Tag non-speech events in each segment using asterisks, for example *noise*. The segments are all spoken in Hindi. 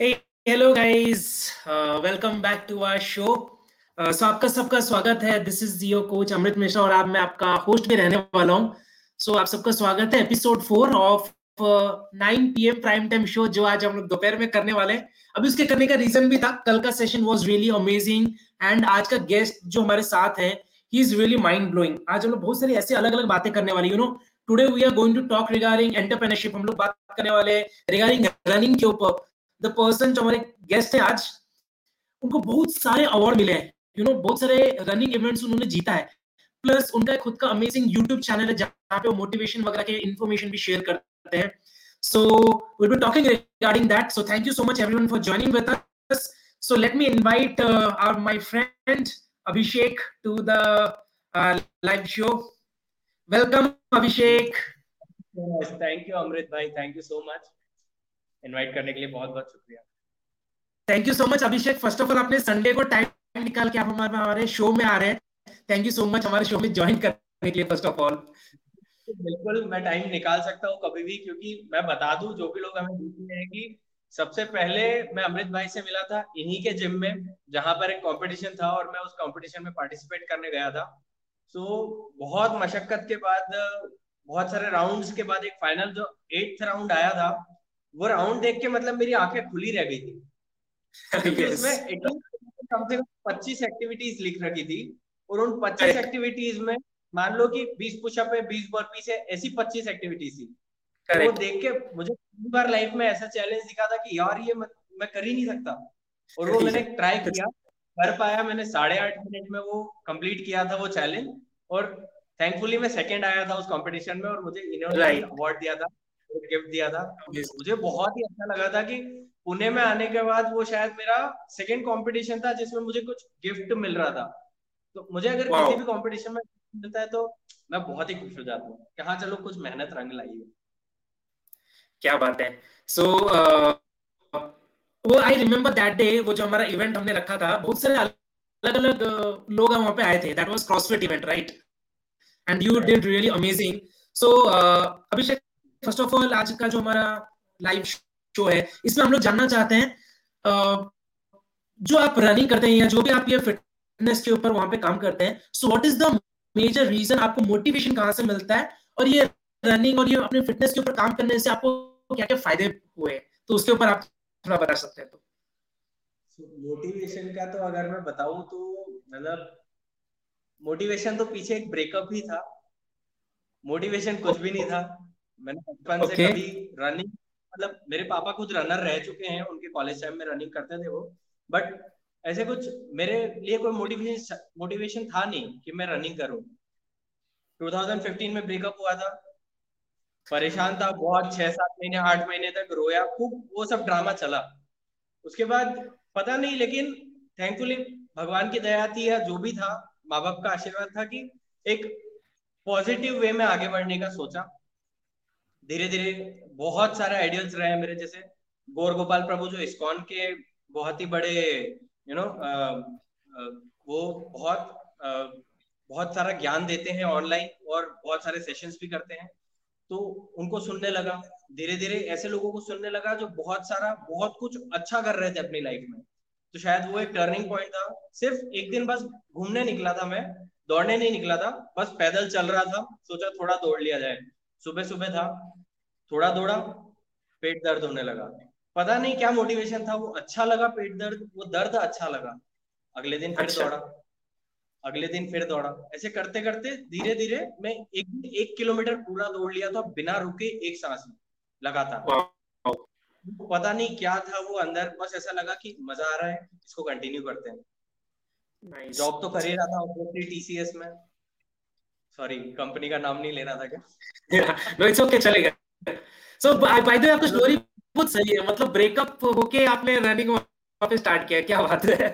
Hey, hello guys. Uh, welcome back to our show. Uh, so आपका सबका स्वागत है. This is Jio coach Amrit Mishra और आज मैं आपका होस्ट भी रहने वाला हूँ. सो so, आप सबका स्वागत है episode four of nine P M prime time show जो आज हम लोग दोपहर में करने वाले हैं. अभी उसके करने का रीजन भी था. कल का session was really amazing and आज का गेस्ट जो हमारे साथ है ही इज़ रियली माइंड ब्लोइंग आज हम लोग बहुत सारी ऐसी अलग अलग बातें करने वाले you know today we are going to talk regarding entrepreneurship हम लोग बात करने वाले रिगार्डिंग रनिंग के ऊपर. द पर्सन जो हमारे गेस्ट है आज उनको बहुत सारे अवार्ड मिले हैं यू नो बहुत सारे रनिंग इवेंट्स उन्होंने जीता है प्लस उनका खुद का अमेजिंग यूट्यूब चैनल है जहाँ पे मोटिवेशन वगैरह के इन्फॉर्मेशन भी शेयर करते हैं so we'll be talking regarding that so thank you so much everyone for joining with us so let me invite uh, our my friend abhishek to the uh, live show welcome abhishek thank you Amrit भाई thank you so much invite करने के लिए बहुत बहुत शुक्रिया। Thank you so much Abhishek first of all आपने संडे को टाइम निकाल के आप हमारे हमारे शो में आ रहे हैं। थैंक यू सो मच हमारे शो में ज्वाइन करने के लिए फ़र्स्ट ऑफ़ ऑल बिल्कुल मैं टाइम निकाल सकता हूँ कभी भी क्योंकि मैं बता दूँ जो भी लोग हमें देख रहे हैं कि सबसे पहले मैं अमृत भाई से मिला था इन्हीं के जिम में जहाँ पर एक कंपटीशन था और मैं उस कंपटीशन में पार्टिसिपेट करने गया था। सो so, बहुत मशक्कत के बाद बहुत सारे राउंड्स के बाद एक फाइनल जो एट्थ राउंड आया था वो राउंड देख के मतलब मेरी आँखें खुली रह गई थी। *laughs* उसमें कम से कम पच्चीस एक्टिविटीज़ लिख रखी थी और उन पच्चीस एक्टिविटीज़ में मान लो कि 20 पुशअप है 20 बर्पीस है ऐसी 25 एक्टिविटीज़ थी। तो वो देख के मुझे पहली बार लाइफ में ऐसा चैलेंज दिखा था कि यार ये मैं, मैं कर ही नहीं सकता। और वो मैंने ट्राई किया कर पाया मैंने साढ़े आठ मिनट में वो कंप्लीट किया था वो चैलेंज और थैंकफुली मैं सेकंड आया था उस कंपटीशन में और मुझे इन्होंने अवार्ड दिया था। गिफ्ट दिया था। मुझे बहुत ही अच्छा लगा था कि पुणे में आने के बाद वो शायद मेरा सेकंड कंपटीशन था जिसमें मुझे कुछ गिफ्ट मिल रहा था। तो मुझे अगर किसी भी कंपटीशन में मिलता है तो मैं बहुत ही खुश हो जाता हूँ कि हाँ चलो कुछ मेहनत रंग लाई है। क्या बात है। सो so, uh, वो आई रिमेम्बर दैट डे वो जो हमारा इवेंट हमने रखा था बहुत सारे अलग अलग लोग वहाँ पे आए थे। That was crossfit event right and you did really amazing so Abhishek first of all आज का जो हमारा लाइव शो है, इसमें हम लोग जानना चाहते हैं जो आप रनिंग करते हैं या जो भी आप ये फिटनेस के ऊपर वहाँ पे काम करते हैं so what is the major reason आपको मोटिवेशन कहाँ से मिलता है और ये रनिंग और ये अपने फिटनेस के ऊपर काम करने से आपको क्या क्या फ़ायदे हुए तो उसके ऊपर आप थोड़ा बता सकते हैं तो। मोटिवेशन का तो अगर मैं बताऊँ तो मतलब मोटिवेशन तो पीछे एक ब्रेकअप ही था। मोटिवेशन कुछ भी नहीं था। मैंने बचपन okay. से कभी रनिंग मतलब मेरे पापा खुद रनर रह चुके हैं उनके कॉलेज टाइम में रनिंग करते थे वो। बट ऐसे कुछ मेरे लिए कोई मोटिवेशन मोटिवेशन था नहीं कि मैं रनिंग करूँ। 2015 में ब्रेकअप हुआ था। परेशान था बहुत छह सात महीने आठ महीने तक रोया। खूब वो सब ड्रामा चला। उसके बाद पता नहीं लेकिन थैंकफुली भगवान की दया थी या जो भी था माँ बाप का आशीर्वाद था कि एक पॉजिटिव वे में आगे बढ़ने का सोचा। धीरे धीरे बहुत सारे आइडियल्स रहे मेरे जैसे गौर गोपाल प्रभु जो इस्कॉन के बहुत ही बड़े यू नो uh, uh, वो बहुत uh, बहुत सारा ज्ञान देते हैं ऑनलाइन और बहुत सारे सेशंस भी करते हैं। तो उनको सुनने लगा धीरे धीरे ऐसे लोगों को सुनने लगा जो बहुत सारा बहुत कुछ अच्छा कर रहे थे अपनी लाइफ में। तो शायद वो एक टर्निंग पॉइंट था। सिर्फ़ एक दिन बस घूमने निकला था मैं दौड़ने नहीं निकला था बस पैदल चल रहा था सोचा थोड़ा दौड़ लिया जाए। सुबह सुबह था थोड़ा दौड़ा पेट दर्द होने लगा। पता नहीं क्या मोटिवेशन था वो अच्छा लगा पेट दर्द वो दर्द अच्छा लगा। अगले दिन फिर अच्छा। दौड़ा। अगले दिन फिर दौड़ा। ऐसे करते करते धीरे धीरे मैं एक एक किलोमीटर पूरा दौड़ लिया था बिना रुके एक सांस में लगातार। पता नहीं क्या था वो अंदर बस ऐसा लगा कि मज़ा आ रहा है इसको कंटिन्यू करते हैं। जॉब तो कर ही रहा था टीसीएस में। सॉरी कंपनी का नाम नहीं लेना था क्या? नो इट्स ओके चलेगा। सो बाय द वे आपका स्टोरी बहुत सही है। मतलब ब्रेकअप होके आपने रनिंग वापस स्टार्ट किया क्या बात है?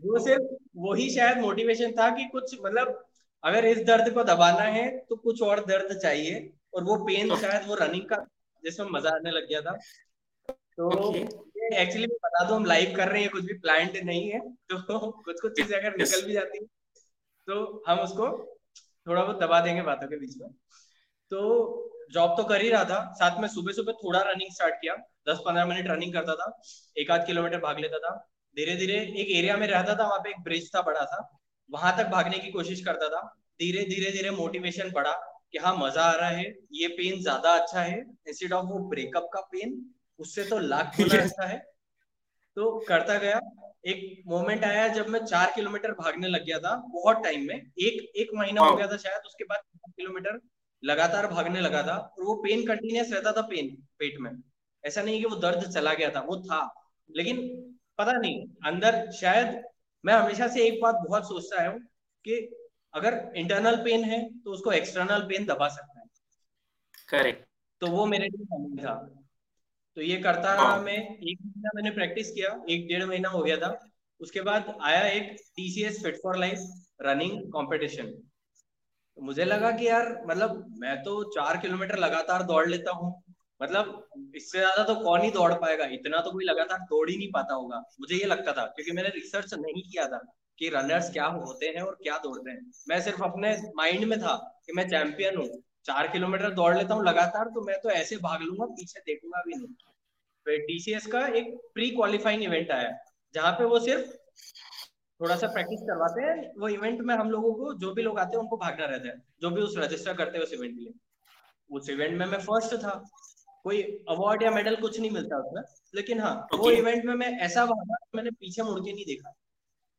वो सिर्फ़ वही शायद मोटिवेशन था कि कुछ मतलब अगर इस दर्द को दबाना है तो कुछ और दर्द चाहिए। और वो पेन शायद वो रनिंग का जिसमें मज़ा आने लग गया था। तो एक्चुअली मैं बता दू हम लाइव कर रहे हैं कुछ भी प्लान्ड नहीं है। तो कुछ कुछ चीज़ें अगर निकल भी जाती है तो हम उसको थोड़ा बहुत दबा देंगे बातों के बीच में। तो जॉब तो कर ही रहा था। साथ में सुबह सुबह थोड़ा रनिंग स्टार्ट किया। दस पंद्रह मिनट रनिंग करता था। एक आध किलोमीटर भाग लेता था। धीरे धीरे एक एरिया में रहता था वहाँ पे एक ब्रिज था बड़ा था वहाँ तक भागने की कोशिश करता था। धीरे धीरे धीरे मोटिवेशन बढ़ा कि हाँ मज़ा आ रहा है। ये पेन ज़्यादा अच्छा है। इंस्टेड ऑफ़ वो ब्रेकअप का पेन उससे तो लाख गुना अच्छा है। तो करता गया। एक मोमेंट आया जब मैं चार किलोमीटर भागने लग गया था बहुत टाइम में। एक एक महीना हो गया था शायद उसके बाद किलोमीटर लगातार भागने लगा था और वो पेन कंटिन्यूस रहता था पेन पेट में। ऐसा नहीं कि वो दर्द चला गया था वो था। लेकिन पता नहीं अंदर शायद मैं हमेशा से एक बात बहुत सोचता हूँ कि अगर इंटरनल पेन है तो उसको एक्सटर्नल पेन दबा सकता है। करेक्ट तो वो मेरे लिए था। तो ये करता रहा हाँ। मैं एक महीना मैंने प्रैक्टिस किया एक डेढ़ महीना हो गया था। उसके बाद आया एक TCS fit for life running competition तो मुझे लगा कि यार मतलब मैं तो चार किलोमीटर लगातार दौड़ लेता हूँ। मतलब इससे ज़्यादा तो कौन ही दौड़ पाएगा? इतना तो कोई लगातार दौड़ ही नहीं पाता होगा। मुझे ये लगता था क्योंकि मैंने रिसर्च नहीं किया था कि रनर्स क्या होते हैं और क्या दौड़ते हैं। मैं सिर्फ़ अपने माइंड में था कि मैं चैंपियन हूँ। चार किलोमीटर दौड़ लेता हूँ लगातार तो मैं तो ऐसे भाग लूँगा पीछे देखूँगा भी नहीं। फिर टीसीएस का एक प्री क्वालिफाइंग इवेंट आया जहाँ पे वो सिर्फ़ थोड़ा सा प्रैक्टिस करवाते हैं वो इवेंट में हम लोगों को जो भी लोग आते हैं उनको भागना रहता है जो भी उस रजिस्टर करते हैं उस इवेंट के लिए। उस इवेंट में मैं फ़र्स्ट था कोई अवार्ड या मेडल कुछ नहीं मिलता उसमें लेकिन हाँ okay. वो इवेंट में मैं ऐसा भागा मैंने पीछे मुड़ के नहीं देखा।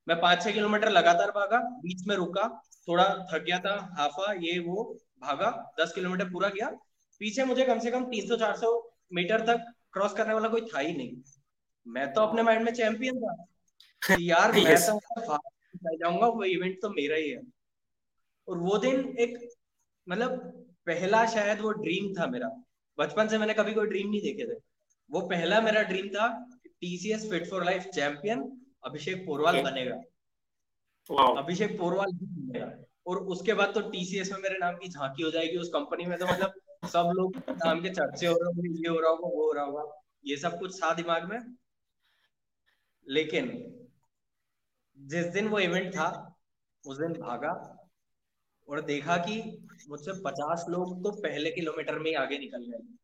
मैं पाँच छह किलोमीटर लगातार भागा बीच में रुका थोड़ा थक गया था हाफा ये वो भागा दस किलोमीटर पूरा किया। पीछे मुझे कम से कम तीन सौ चार सौ मीटर तक क्रॉस करने वाला कोई था ही नहीं। मैं तो अपने माइंड में चैंपियन था। यार मैं तो जाऊँगा वो इवेंट तो मेरा ही है। और वो दिन एक मतलब पहला शायद वो ड्रीम था मेरा। बचपन से मैंने कभी कोई ड्रीम नहीं देखे थे। वो पहला मेरा ड्रीम था TCS fit for life champion Abhishek Porwal okay. बनेगा। अभिषेक पोरवाल बनेगा और उसके बाद तो टीसीएस में मेरे नाम की झांकी हो जाएगी उस कंपनी में तो मतलब सब लोग नाम के चर्चे हो रहे होंगे ये हो रहा होगा वो हो रहा होगा। ये सब कुछ था दिमाग में। लेकिन जिस दिन वो इवेंट था उस दिन भागा और देखा कि मुझसे पचास लोग तो पहले किलोमीटर में ही आगे निकल गए।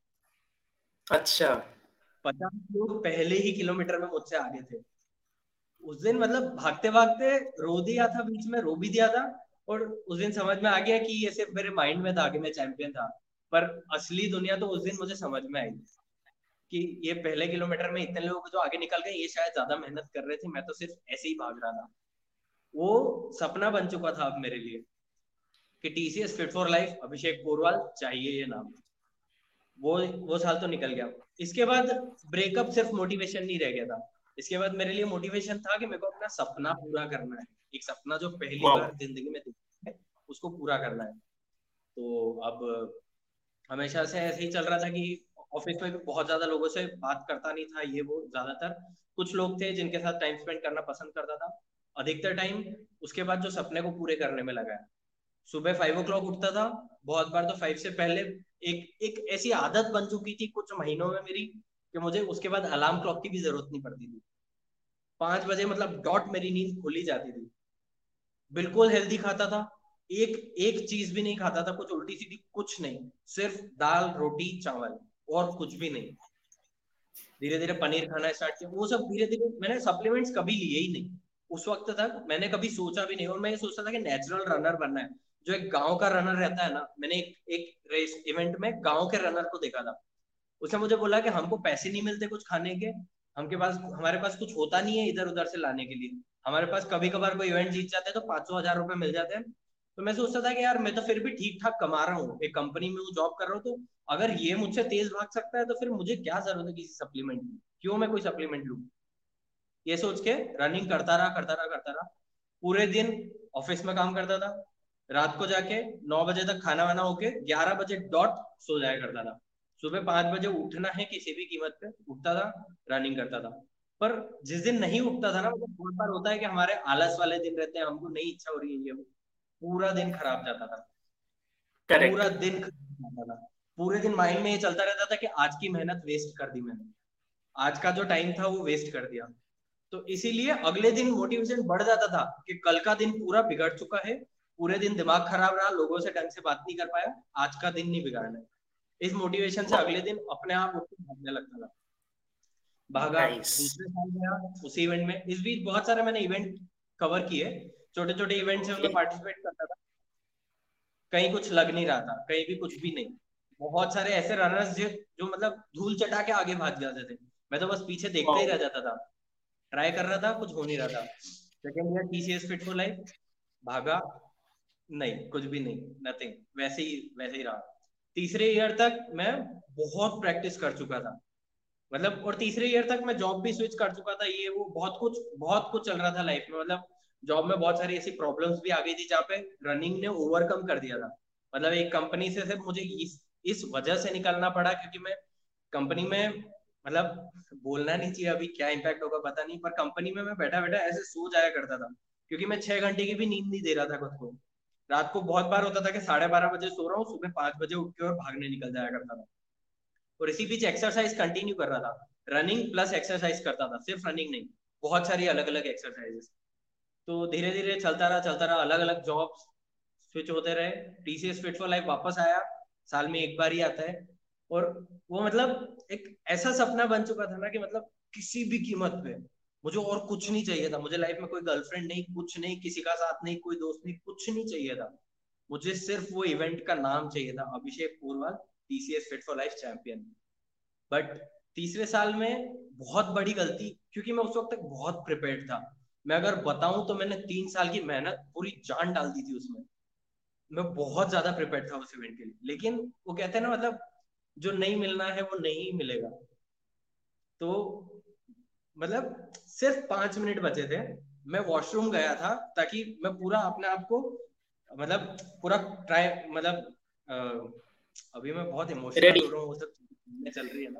अच्छा। पचास लोग पहले ही किलोमीटर में मुझसे आगे थे। उस दिन मतलब भागते भागते रो दिया था बीच में रो भी दिया था। और उस दिन समझ में आ गया कि ये सिर्फ़ मेरे माइंड में था कि मैं चैंपियन था। पर असली दुनिया तो उस दिन मुझे समझ में आई कि ये पहले किलोमीटर में इतने लोग जो आगे निकल गए, ये शायद ज़्यादा मेहनत कर रहे थे, मैं तो सिर्फ़ ऐसे ही भाग रहा था। वो सपना बन चुका था अब मेरे लिए कि TCS fit for life Abhishek Porwal, चाहिए ये नाम। वो वो साल तो निकल गया। इसके बाद ब्रेकअप सिर्फ़ मोटिवेशन नहीं रह गया था। इसके बाद मेरे लिए मोटिवेशन था कि मेरे को अपना सपना पूरा करना है। एक सपना जो पहली बार ज़िंदगी में देखा है उसको पूरा करना है। तो अब हमेशा से ऐसे ही चल रहा था कि ऑफ़िस में भी बहुत ज़्यादा लोगों से बात करता नहीं था ये वो ज़्यादातर। कुछ लोग थे जिनके साथ टाइम स्पेंड करना पसंद करता था। अधिकतर टाइम उसके बाद जो सपने को पूरे करने में लगा है। सुबह फाइव ओ क्लॉक उठता था बहुत बार तो फाइव से पहले एक एक ऐसी आदत बन चुकी थी कुछ महीनों में मेरी कि मुझे उसके बाद अलार्म क्लॉक की भी ज़रूरत नहीं पड़ती थी। पाँच बजे मतलब डॉट मेरी नींद खुली जाती थी। बिल्कुल हेल्दी खाता था। एक एक चीज़ भी नहीं खाता था, कुछ उल्टी सीधी कुछ नहीं। सिर्फ़ दाल, रोटी, चावल और कुछ भी नहीं। धीरे धीरे पनीर खाना स्टार्ट किया। वो सब धीरे धीरे मैंने सप्लीमेंट्स कभी लिए ही नहीं। उस वक्त तक मैंने कभी सोचा भी नहीं और मैं ये सोचता था कि नेचुरल रनर बनना है। जो एक गाँव का रनर रहता है ना, मैंने एक एक रेस इवेंट में गाँव के रनर को देखा था। उसने मुझे बोला कि हमको पैसे नहीं मिलते कुछ खाने के, हमके पास, हमारे पास कुछ होता नहीं है इधर उधर से लाने के लिए। हमारे पास कभी कभार कोई इवेंट जीत जाते हैं तो पाँच सौ हज़ार रुपए मिल जाते हैं। तो मैं सोचता था कि यार, मैं तो फिर भी ठीक ठाक कमा रहा हूँ, एक कंपनी में जॉब कर रहा हूँ तो अगर ये मुझसे तेज भाग सकता है तो फिर मुझे क्या ज़रूरत है किसी सप्लीमेंट की? क्यों मैं कोई सप्लीमेंट लू? ये सोच के रनिंग करता रहा करता रहा करता रहा। पूरे दिन ऑफ़िस में काम करता था। रात को जाके नौ बजे तक खाना वाना होके ग्यारह बजे डॉट सो जाया करता था। सुबह पाँच बजे उठना है किसी भी कीमत पे, उठता था रनिंग करता था। पर जिस दिन नहीं उठता था ना मतलब बहुत बार होता है कि हमारे आलस वाले दिन रहते हैं हमको नहीं इच्छा हो रही है ये पूरा दिन खराब जाता था। Correct. पूरा दिन खराब जाता था। पूरे दिन माइंड में ये चलता रहता था कि आज की मेहनत वेस्ट कर दी मैंने। आज का जो टाइम था वो वेस्ट कर दिया। तो इसीलिए अगले दिन मोटिवेशन बढ़ जाता था कि कल का दिन पूरा बिगड़ चुका है पूरे दिन दिमाग खराब रहा लोगों से ढंग से बात नहीं कर पाया आज का दिन नहीं बिगाड़ना इस मोटिवेशन से अगले दिन अपने आप उठ भागने लगता था। भागा दूसरे साल गया उसी इवेंट में। इस बीच बहुत सारे मैंने इवेंट कवर किए। छोटे छोटे इवेंट्स में मैं पार्टिसिपेट करता था। कहीं कुछ लग नहीं रहा था कहीं भी कुछ भी नहीं। बहुत सारे ऐसे रनर्स जो जो मतलब धूल चटा के आगे भाग जाते थे। मैं तो बस पीछे देखते ही रह जाता था। ट्राई कर रहा था कुछ हो नहीं रहा था। Second year TCS fit for life भागा नहीं कुछ भी नहीं नथिंग वैसे ही वैसे ही रहा। तीसरे ईयर तक मैं बहुत प्रैक्टिस कर चुका था। मतलब और तीसरे ईयर तक मैं जॉब भी स्विच कर चुका था, ये वो बहुत कुछ बहुत कुछ चल रहा था लाइफ में मतलब जॉब में बहुत सारी ऐसी प्रॉब्लम्स भी आ गई थी जहाँ पे रनिंग ने ओवरकम कर दिया था। मतलब एक कंपनी से सिर्फ़ मुझे इस इस वजह से निकलना पड़ा क्योंकि मैं कंपनी में मतलब बोलना नहीं चाहिए अभी क्या इम्पैक्ट होगा, पता नहीं, पर कंपनी में मैं बैठा बैठा ऐसे सो जाया करता था, क्योंकि मैं छह घंटे की भी नींद नहीं दे रहा था खुद को। रात को बहुत बार होता था कि साढ़े बारह बजे सो रहा हूँ, सुबह पाँच बजे उठ के और भागने निकल जाया करता था। और इसी बीच एक्सरसाइज कंटिन्यू कर रहा था। रनिंग प्लस एक्सरसाइज करता था, सिर्फ़ रनिंग नहीं, बहुत सारी अलग अलग एक्सरसाइजेस तो धीरे धीरे चलता रहा चलता रहा अलग अलग जॉब स्विच होते रहे। टीसीएस फिट फॉर लाइफ वापस आया, साल में एक बार ही आता है। और वो मतलब एक ऐसा सपना बन चुका था ना कि मतलब किसी भी कीमत पे, मुझे और कुछ नहीं चाहिए था। मुझे लाइफ में कोई गर्लफ्रेंड नहीं, कुछ नहीं, किसी का साथ नहीं, कोई दोस्त नहीं, कुछ नहीं चाहिए था। मुझे सिर्फ़ वो इवेंट का नाम चाहिए था, Abhishek Porwal. TCS fit for life champion but तीसरे साल में बहुत बड़ी गलती, क्योंकि मैं उस वक्त तक बहुत प्रिपेयर्ड था। मैं अगर बताऊँ तो मैंने तीन साल की मेहनत पूरी जान डाल दी थी उसमें। मैं बहुत ज़्यादा प्रिपेयर था उस इवेंट के लिए। लेकिन वो कहते हैं ना मतलब जो नहीं मिलना है वो नहीं मिलेगा। तो मतलब सिर्फ़ पाँच मिनट बचे थे। मैं वॉशरूम गया था ताकि मैं पूरा अपने आप को मतलब पूरा ट्राई मतलब अभी मैं बहुत इमोशनल हो रहा हूँ वो सब चल रही है ना।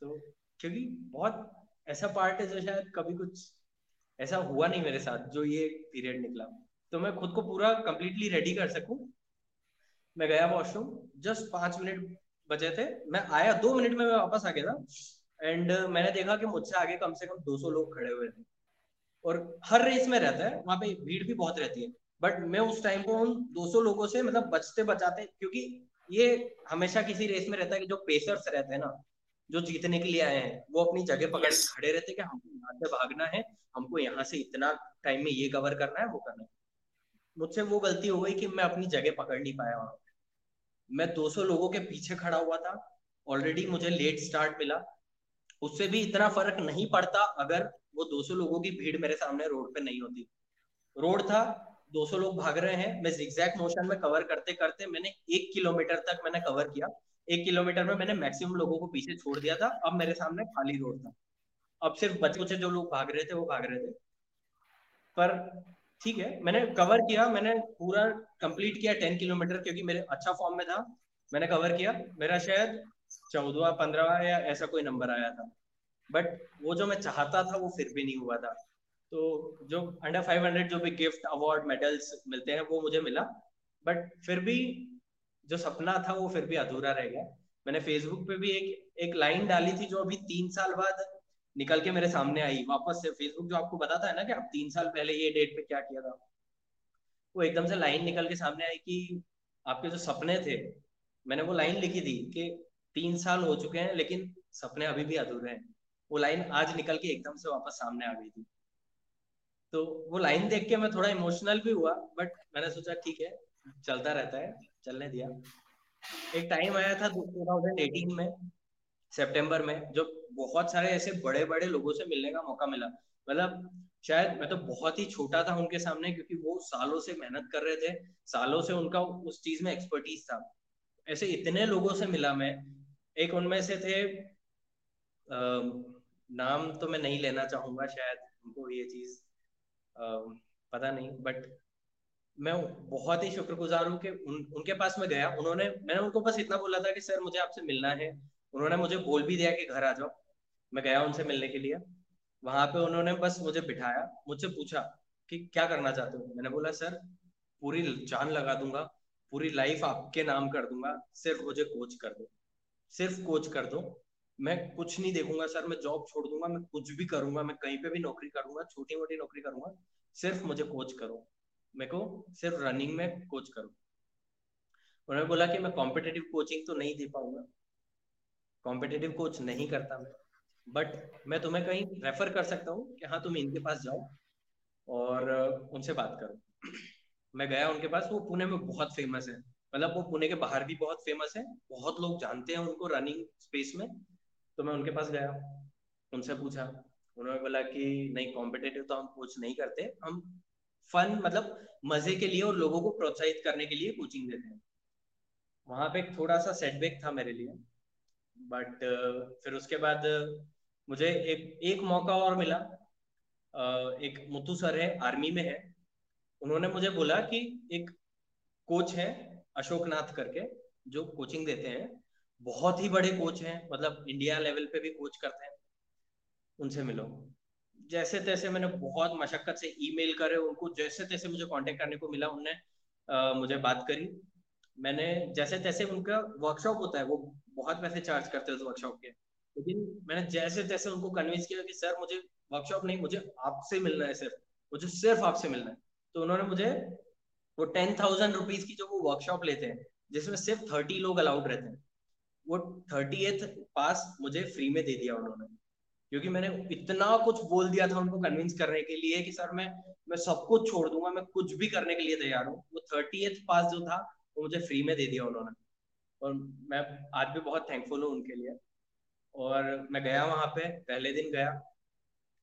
तो क्योंकि बहुत ऐसा पार्ट है जो शायद कभी कुछ ऐसा हुआ नहीं मेरे साथ जो ये पीरियड निकला। तो मैं खुद को पूरा कंप्लीटली रेडी कर सकूँ। मैं गया वॉशरूम जस्ट पाँच मिनट बचे थे। मैं आया दो मिनट में मैं वापस आ गया था। एंड uh, मैंने देखा कि मुझसे आगे कम से कम 200 लोग खड़े हुए थे। और हर रेस में रहता है वहाँ पे भीड़ भी बहुत रहती है। बट मैं उस टाइम को उन 200 लोगों से मतलब बचते बचाते क्योंकि ये हमेशा किसी रेस में रहता है कि जो पेसर्स रहते हैं ना जो जीतने के लिए आए हैं वो अपनी जगह पकड़ yes. खड़े रहते हैं कि हमको यहाँ से भागना है हमको यहाँ से इतना टाइम में ये कवर करना है वो करना है। मुझसे वो गलती हो गई कि मैं अपनी जगह पकड़ नहीं पाया वहाँ। मैं 200 लोगों के पीछे खड़ा हुआ था ऑलरेडी मुझे लेट स्टार्ट मिला। उससे भी इतना फ़र्क नहीं पड़ता अगर वो 200 लोगों की भीड़ मेरे सामने रोड पे नहीं होती। रोड था 200 लोग भाग रहे हैं। मैं एग्जैक्ट मोशन में कवर करते करते मैंने एक किलोमीटर तक मैंने कवर किया। एक किलोमीटर में मैंने मैक्सिमम लोगों को पीछे छोड़ दिया था। अब मेरे सामने खाली रोड था। अब सिर्फ़ बच्चे बच्चे जो लोग भाग रहे थे, वो भाग रहे थे। पर ठीक है, मैंने कवर किया। मैंने पूरा कंप्लीट किया टेन किलोमीटर क्योंकि मेरे अच्छा फॉर्म में था। मैंने कवर किया। मेरा शायद चौदवा पंद्रहवा या ऐसा कोई नंबर आया था। बट वो जो मैं चाहता था, वो फिर भी नहीं हुआ था। तो जो अंडर फाइव हंड्रेड जो भी गिफ्ट अवार्ड मेडल्स मिलते हैं, वो मुझे मिला। बट फिर भी जो सपना था, वो फिर भी अधूरा रह गया। मैंने फेसबुक पे भी एक एक लाइन डाली थी जो अभी तीन साल बाद निकल के मेरे सामने आई। वापस से फेसबुक जो आपको बताता है ना कि आप तीन साल पहले ये डेट पे क्या किया था, वो एकदम से लाइन निकल के सामने आई कि आपके जो सपने थे, मैंने वो लाइन लिखी थी कि तीन साल हो चुके हैं, लेकिन सपने अभी भी अधूरे हैं। वो लाइन आज निकल के एकदम से वापस सामने आ गई थी। तो वो लाइन देख के मैं थोड़ा इमोशनल भी हुआ बट मैंने सोचा ठीक है चलता रहता है चलने दिया। एक टाइम आया था 2018 में सितंबर में जो बहुत सारे ऐसे बड़े बड़े लोगों से मिलने का मौका मिला। मतलब शायद मैं तो बहुत ही छोटा था उनके सामने क्योंकि वो सालों से मेहनत कर रहे थे सालों से उनका उस चीज़ में एक्सपर्टीज था। ऐसे इतने लोगों से मिला मैं एक उनमें से थे आ, नाम तो मैं नहीं लेना चाहूँगा शायद उनको ये चीज़ पता नहीं बट मैं बहुत ही शुक्रगुजार हूँ कि उन, उनके पास मैं गया। उन्होंने मैंने उनको बस इतना बोला था कि सर मुझे आपसे मिलना है। उन्होंने मुझे बोल भी दिया कि घर आ जाओ। मैं गया उनसे मिलने के लिए। वहाँ पे उन्होंने बस मुझे बिठाया मुझसे पूछा कि क्या करना चाहते हो? मैंने बोला सर पूरी जान लगा दूँगा पूरी लाइफ आपके नाम कर दूँगा। सिर्फ़ मुझे कोच कर दो। सिर्फ़ कोच कर दो। मैं कुछ नहीं देखूँगा सर, मैं जॉब छोड़ दूँगा, मैं कुछ भी करूँगा, मैं कहीं पे भी नौकरी करूँगा छोटी मोटी नौकरी करूँगा, सिर्फ़ मुझे कोच करो। मेरे को सिर्फ़ रनिंग में कोच करो। उन्होंने बोला कि मैं कॉम्पिटेटिव कोचिंग तो नहीं दे पाऊँगा। कॉम्पिटेटिव कोच नहीं करता मैं। बट मैं तुम्हें कहीं रेफर कर सकता हूँ कि हाँ तुम इनके पास जाओ और उनसे बात करो। मैं गया उनके पास, वो पुणे में बहुत फ़ेमस है। मतलब वो पुणे के बाहर भी बहुत फ़ेमस है, बहुत लोग जानते हैं उनको रनिंग स्पेस में। तो मैं उनके पास गया, उनसे पूछा। उन्होंने बोला कि, नहीं कॉम्पिटेटिव तो हम कोच नहीं करते, हम फन मतलब मज़े के लिए और लोगों को प्रोत्साहित करने के लिए कोचिंग देते हैं। वहाँ पे थोड़ा सा सेटबैक था मेरे लिए बट फिर उसके बाद मुझे एक एक मौका और मिला। एक मुतु सर है आर्मी में है। उन्होंने मुझे बोला कि एक कोच है अशोक नाथ करके, जो कोचिंग देते हैं। बहुत ही बड़े कोच हैं मतलब इंडिया लेवल पे भी कोच करते हैं, उनसे मिलो। जैसे तैसे मैंने बहुत मशक्कत से ईमेल करे, उनको जैसे तैसे मुझे कांटेक्ट करने को मिला, उनने मुझे बात करी। मैंने जैसे तैसे उनका वर्कशॉप होता है, वो बहुत पैसे चार्ज करते हैं उस वर्कशॉप के। लेकिन मैंने जैसे तैसे उनको कन्विंस किया कि, सर, मुझे वर्कशॉप नहीं, मुझे आपसे मिलना है सिर्फ़, मुझे सिर्फ़ आपसे मिलना है। तो उन्होंने मुझे वो टेन थाउज़ेंड रुपीज़ की जो वो वर्कशॉप लेते हैं, जिसमें सिर्फ़ थर्टी लोग अलाउड रहते हैं। वो थर्टी एथ पास मुझे फ्री में दे दिया उन्होंने। क्योंकि मैंने इतना कुछ बोल दिया था उनको कन्विंस करने के लिए कि सर मैं मैं सब कुछ छोड़ दूँगा, मैं कुछ भी करने के लिए तैयार हूँ। वो थर्टी पास जो था, वो मुझे फ्री में दे दिया उन्होंने। और मैं आज भी बहुत थैंकफुल हूँ उनके लिए। और मैं गया वहाँ पे, पहले दिन गया।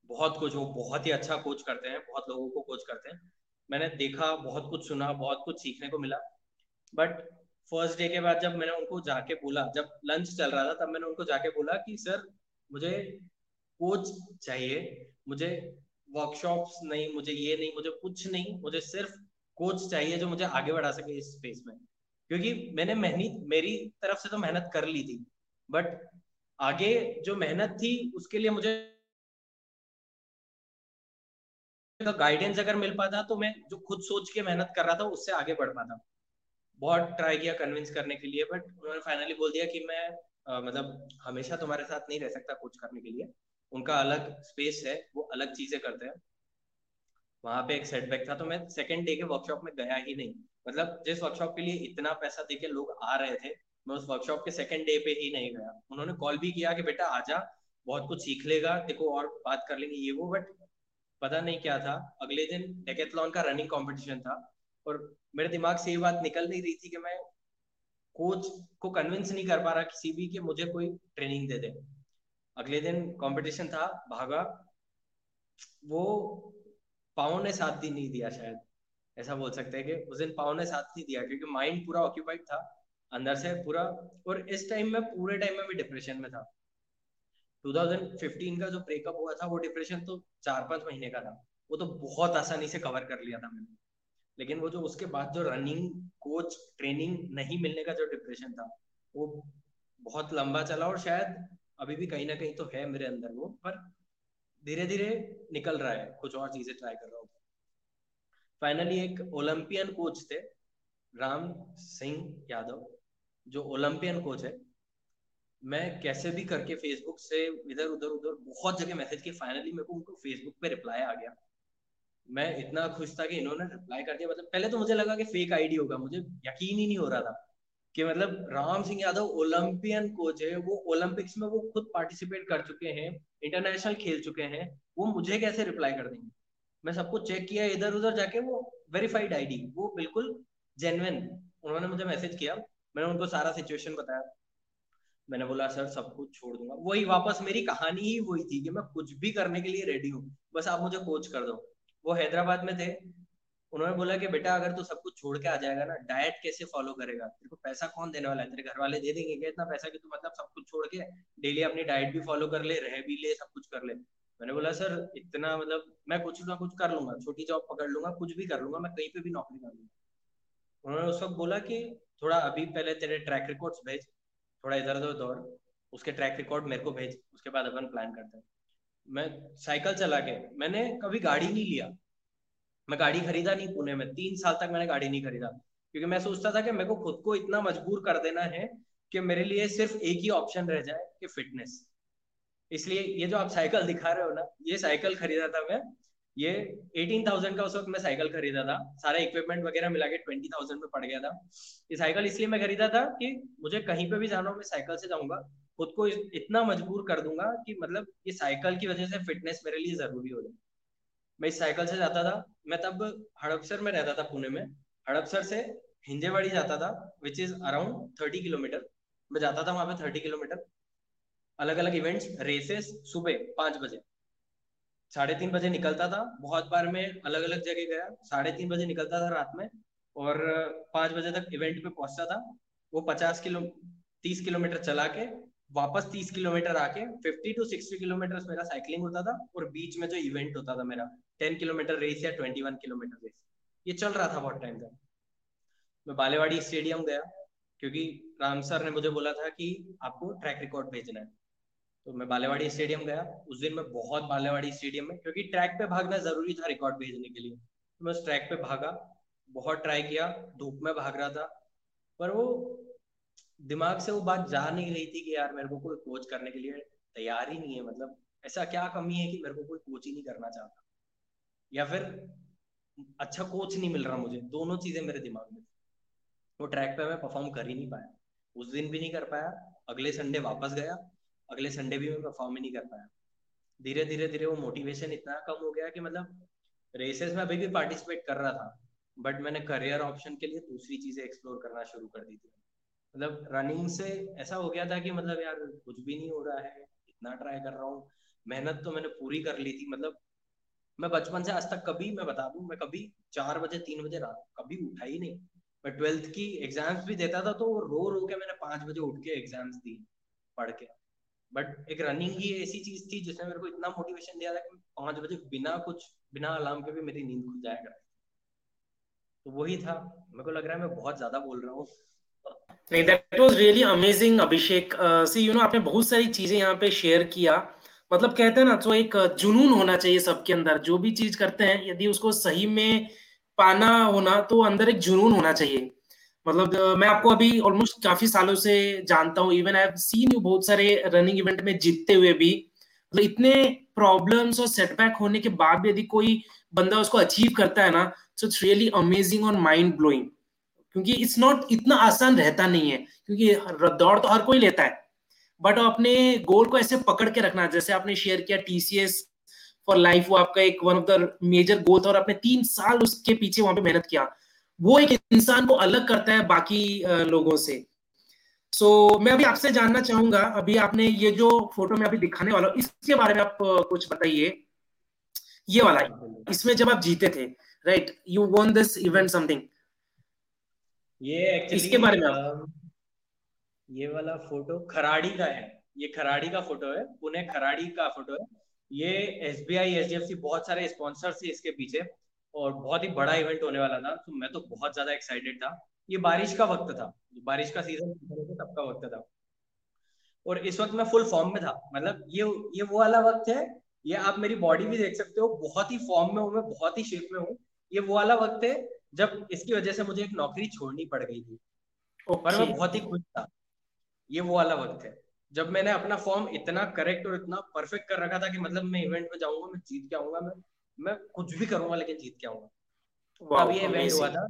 बहुत कुछ, वो बहुत ही अच्छा कोच करते हैं, बहुत लोगों को कोच करते हैं। मैंने देखा, बहुत कुछ सुना, बहुत कुछ सीखने को मिला। बट फ़र्स्ट डे के बाद जब मैंने उनको जाके बोला, जब लंच चल रहा था, तब मैंने उनको जाके बोला कि, सर, मुझे कोच चाहिए, मुझे वर्कशॉप्स नहीं, मुझे ये नहीं, मुझे कुछ नहीं, मुझे सिर्फ़ कोच चाहिए जो मुझे आगे बढ़ा सके इस स्पेस में. क्योंकि मैंने मेहनत, मेरी तरफ़ से तो मेहनत कर ली थी बट आगे जो मेहनत थी, उसके लिए मुझे गाइडेंस अगर मिल पाता तो मैं जो खुद सोच के मेहनत कर रहा था, उससे आगे बढ़ पाता। बहुत ट्राई किया कन्विंस करने के लिए बट उन्होंने फाइनली बोल दिया कि मैं आ, मतलब हमेशा तुम्हारे साथ नहीं रह सकता कुछ करने के लिए। उनका अलग स्पेस है वो अलग चीज़ें करते हैं। वहाँ पे एक सेटबैक था तो मैं सेकेंड डे के वर्कशॉप में गया ही नहीं। मतलब जिस वर्कशॉप के लिए इतना पैसा देके लोग आ रहे थे मैं उस वर्कशॉप के सेकेंड डे पे ही नहीं गया। उन्होंने कॉल भी किया कि बेटा आजा बहुत कुछ सीख लेगा देखो और बात कर लेंगे ये वो बट पता नहीं क्या था। अगले दिन डेकेथलॉन का रनिंग कॉम्पिटिशन था। और मेरे दिमाग से ये बात निकल नहीं रही थी कि मैं कोच को कन्विंस नहीं कर पा रहा किसी भी कि मुझे कोई ट्रेनिंग दे दे। अगले दिन कंपटीशन था, भागा। वो पाओ ने साथ दिन नहीं दिया शायद। ऐसा बोल सकते हैं कि उस दिन पाओ ने साथ नहीं दिया क्योंकि माइंड पूरा ऑक्यूपाइड था, अंदर से पूरा। और इस टाइम में, पूरे टाइम में भी डिप्रेशन में था। 2015 का जो ब्रेकअप हुआ था, वो डिप्रेशन तो चार पाँच महीने का था। वो तो बहुत आसानी से कवर कर लिया था मैंने। लेकिन वो जो उसके बाद जो रनिंग कोच ट्रेनिंग नहीं मिलने का जो डिप्रेशन था, वो बहुत लंबा चला और शायद अभी भी कहीं ना कहीं तो है मेरे अंदर वो, पर धीरे धीरे निकल रहा है, कुछ और चीज़ें ट्राई कर रहा हूँ। फाइनली एक ओलंपियन कोच थे, राम सिंह यादव, जो ओलंपियन कोच है। मैं कैसे भी करके फेसबुक से इधर उधर उधर बहुत जगह मैसेज किए फाइनली मेरे को उनको फेसबुक पे रिप्लाई आ गया। मैं इतना खुश था कि इन्होंने रिप्लाई कर दिया। मतलब पहले तो मुझे लगा कि फेक आईडी होगा। मुझे यकीन ही नहीं हो रहा था कि मतलब राम सिंह यादव ओलंपियन कोच है। वो ओलंपिक्स में वो खुद पार्टिसिपेट कर चुके हैं इंटरनेशनल खेल चुके हैं। वो मुझे कैसे रिप्लाई कर देंगे? मैं सबको चेक किया इधर उधर जाके, वो वेरीफाइड आईडी वो बिल्कुल जेनविन उन्होंने मुझे मैसेज किया। मैंने उनको सारा सिचुएशन बताया। मैंने बोला, सर, सब कुछ छोड़ दूँगा। वही वापस मेरी कहानी ही वही थी कि मैं कुछ भी करने के लिए रेडी हूँ। बस आप मुझे कोच कर दो। वो हैदराबाद में थे। उन्होंने बोला कि बेटा, अगर तू सब कुछ छोड़ के आ जाएगा ना डाइट कैसे फॉलो करेगा? तेरे को पैसा कौन देने वाला है? तेरे घर वाले दे देंगे क्या इतना पैसा कि तू मतलब सब कुछ छोड़ के डेली अपनी डाइट भी फॉलो कर ले, रह भी ले, सब कुछ कर ले? मैंने बोला, सर, इतना मतलब मैं कुछ ना कुछ कर लूँगा। छोटी जॉब पकड़ लूँगा, कुछ भी कर लूँगा, मैं कहीं पे भी नौकरी कर लूँगा। उन्होंने उस वक्त बोला कि थोड़ा अभी पहले तेरे ट्रैक रिकॉर्ड्स भेज, थोड़ा इधर उधर दौड़, उसके ट्रैक रिकॉर्ड मेरे को भेज, उसके बाद अपन प्लान करते हैं। मैं साइकिल चला के, मैंने कभी गाड़ी नहीं लिया। मैं गाड़ी खरीदा नहीं पुणे में। तीन साल तक मैंने गाड़ी नहीं खरीदा। क्योंकि मैं सोचता था कि मेरे को खुद को इतना मजबूर कर देना है कि मेरे लिए सिर्फ़ एक ही ऑप्शन रह जाए कि फिटनेस इसलिए ये जो आप साइकिल दिखा रहे हो ना, ये साइकिल खरीदा था मैं। ये एटीन थाउज़ेंड का उस वक्त मैं साइकिल खरीदा था। सारा इक्विपमेंट वगैरह मिला के ट्वेंटी थाउज़ेंड में पड़ गया था। ये साइकिल इसलिए मैं खरीदा था कि मुझे कहीं पे भी जाना हो, मैं साइकिल से जाऊँगा। खुद को इतना मजबूर कर दूँगा कि मतलब ये साइकिल की वजह से फिटनेस मेरे लिए ज़रूरी हो जाए। मैं इस साइकिल से जाता था, मैं तब हड़पसर में रहता था पुणे में। हड़पसर से हिंजेवाड़ी जाता था which is around thirty kilometre. मैं जाता था वहाँ पे थर्टी किलोमीटर। अलग अलग इवेंट्स रेसेस सुबह पाँच बजे। साढ़े तीन बजे निकलता था। बहुत बार मैं अलग अलग जगह गया। साढ़े तीन बजे निकलता था रात में और पाँच बजे तक इवेंट पे पहुँचता था। वो पचास किलो, तीस किलोमीटर चला के वापस तीस किलोमीटर आके फिफ्टी टू सिक्सटी किलोमीटर मेरा साइकिलिंग होता था और बीच में जो इवेंट होता था मेरा टेन किलोमीटर रेस या ट्वेंटी वन किलोमीटर रेस ये चल रहा था बहुत टाइम तक। मैं बालेवाड़ी स्टेडियम गया, क्योंकि राम सर ने मुझे बोला था कि आपको ट्रैक रिकॉर्ड भेजना है। तो मैं बालेवाड़ी स्टेडियम गया, उस दिन मैं बहुत बालेवाड़ी स्टेडियम में, क्योंकि ट्रैक पे भागना ज़रूरी था रिकॉर्ड भेजने के लिए। तो मैं उस ट्रैक पे भागा, बहुत ट्राई किया, धूप में भाग रहा था, पर वो दिमाग से वो बात जा नहीं रही थी कि यार मेरे को कोई कोच करने के लिए तैयार ही नहीं है मतलब ऐसा क्या कमी है कि मेरे को कोई कोच ही नहीं करना चाहता? या फिर अच्छा कोच नहीं मिल रहा मुझे? दोनों चीज़ें मेरे दिमाग में वो ट्रैक पे मैं परफॉर्म कर ही नहीं पाया। उस दिन भी नहीं कर पाया। अगले संडे वापस गया। अगले संडे भी मैं परफॉर्म ही नहीं कर पाया। धीरे धीरे धीरे वो मोटिवेशन इतना कम हो गया कि मतलब रेसेस में अभी भी पार्टिसिपेट कर रहा था। बट मैंने करियर ऑप्शन के लिए दूसरी चीज़ें एक्सप्लोर करना शुरू कर दी थी। मतलब रनिंग से ऐसा हो गया था कि मतलब यार कुछ भी नहीं हो रहा है, इतना ट्राई कर रहा हूँ। मेहनत तो मैंने पूरी कर ली थी मतलब मैं बचपन से आज तक कभी, मैं बता दू, मैं कभी चार बजे, तीन बजे रात कभी उठा ही नहीं। मैं ट्वेल्थ की एग्ज़ाम्स भी देता था तो रो रो के मैंने पाँच बजे उठ के एग्ज़ाम्स दी, पढ़ के। बट एक रनिंग ही ऐसी चीज़ थी जिसने मेरे को इतना मोटिवेशन दिया था कि पाँच बजे बिना कुछ, बिना अलार्म के भी मेरी नींद खुल करती तो वही था, मेरे को लग रहा है मैं बहुत ज़्यादा बोल रहा हूँ। नहीं that was really amazing Abhishek see you know आपने बहुत सारी चीज़ें यहाँ पे शेयर किया। मतलब कहते हैं ना तो एक जुनून होना चाहिए सबके अंदर। जो भी चीज़ करते हैं, यदि उसको सही में पाना होना तो अंदर एक जुनून होना चाहिए। मतलब मैं आपको अभी ऑलमोस्ट काफ़ी सालों से जानता हूँ। इवन आई सीन यू बहुत सारे रनिंग इवेंट में जीतते हुए भी। मतलब इतने प्रॉब्लम्स और सेटबैक होने के बाद भी यदि कोई बंदा उसको अचीव करता है ना सो इट्स रियली अमेजिंग और माइंड ब्लोइंग क्योंकि इट्स नॉट इतना आसान रहता नहीं है क्योंकि दौड़ तो हर कोई लेता है। बट अपने गोल को ऐसे पकड़ के रखना जैसे आपने शेयर किया टीसीएस फॉर लाइफ वो आपका एक one of the major goal था और आपने तीन साल उसके पीछे वहाँ पे मेहनत किया। वो एक इंसान को अलग करता है बाकी लोगों से। सो so, मैं अभी आपसे जानना चाहूँगा अभी आपने ये जो फ़ोटो में अभी दिखाने वाला इसके बारे में आप कुछ बताइए। ये वाला इसमें जब आप जीते थे right you won this event something ये इसके बारे में आप ये वाला फ़ोटो खराड़ी का है। ये खराड़ी का फ़ोटो है पुणे खराड़ी का फ़ोटो है। ये S B I H D F C बहुत सारे स्पॉन्सर थे इसके पीछे और बहुत ही बड़ा इवेंट होने वाला था। तो मैं तो बहुत ज़्यादा एक्साइटेड था। ये बारिश का वक्त था। बारिश का सीज़न तब का वक्त था। और इस वक्त मैं फुल फॉर्म में था। मतलब ये ये वो वाला वक्त है। ये आप मेरी बॉडी भी देख सकते हो। बहुत ही फॉर्म में हूँ मैं बहुत ही शेप में हूँ। ये वो वाला वक्त है जब इसकी वजह से मुझे एक नौकरी छोड़नी पड़ गई थी। okay. पर मैं बहुत ही खुश था। ये वो वाला वक्त है। जब मैंने अपना फॉर्म इतना करेक्ट और इतना परफेक्ट कर रखा था कि मतलब मैं इवेंट में जाऊँगा मैं जीत के आऊँगा मैं मैं कुछ भी करूँगा लेकिन जीत के आऊँगा। अब ये इवेंट हुआ था।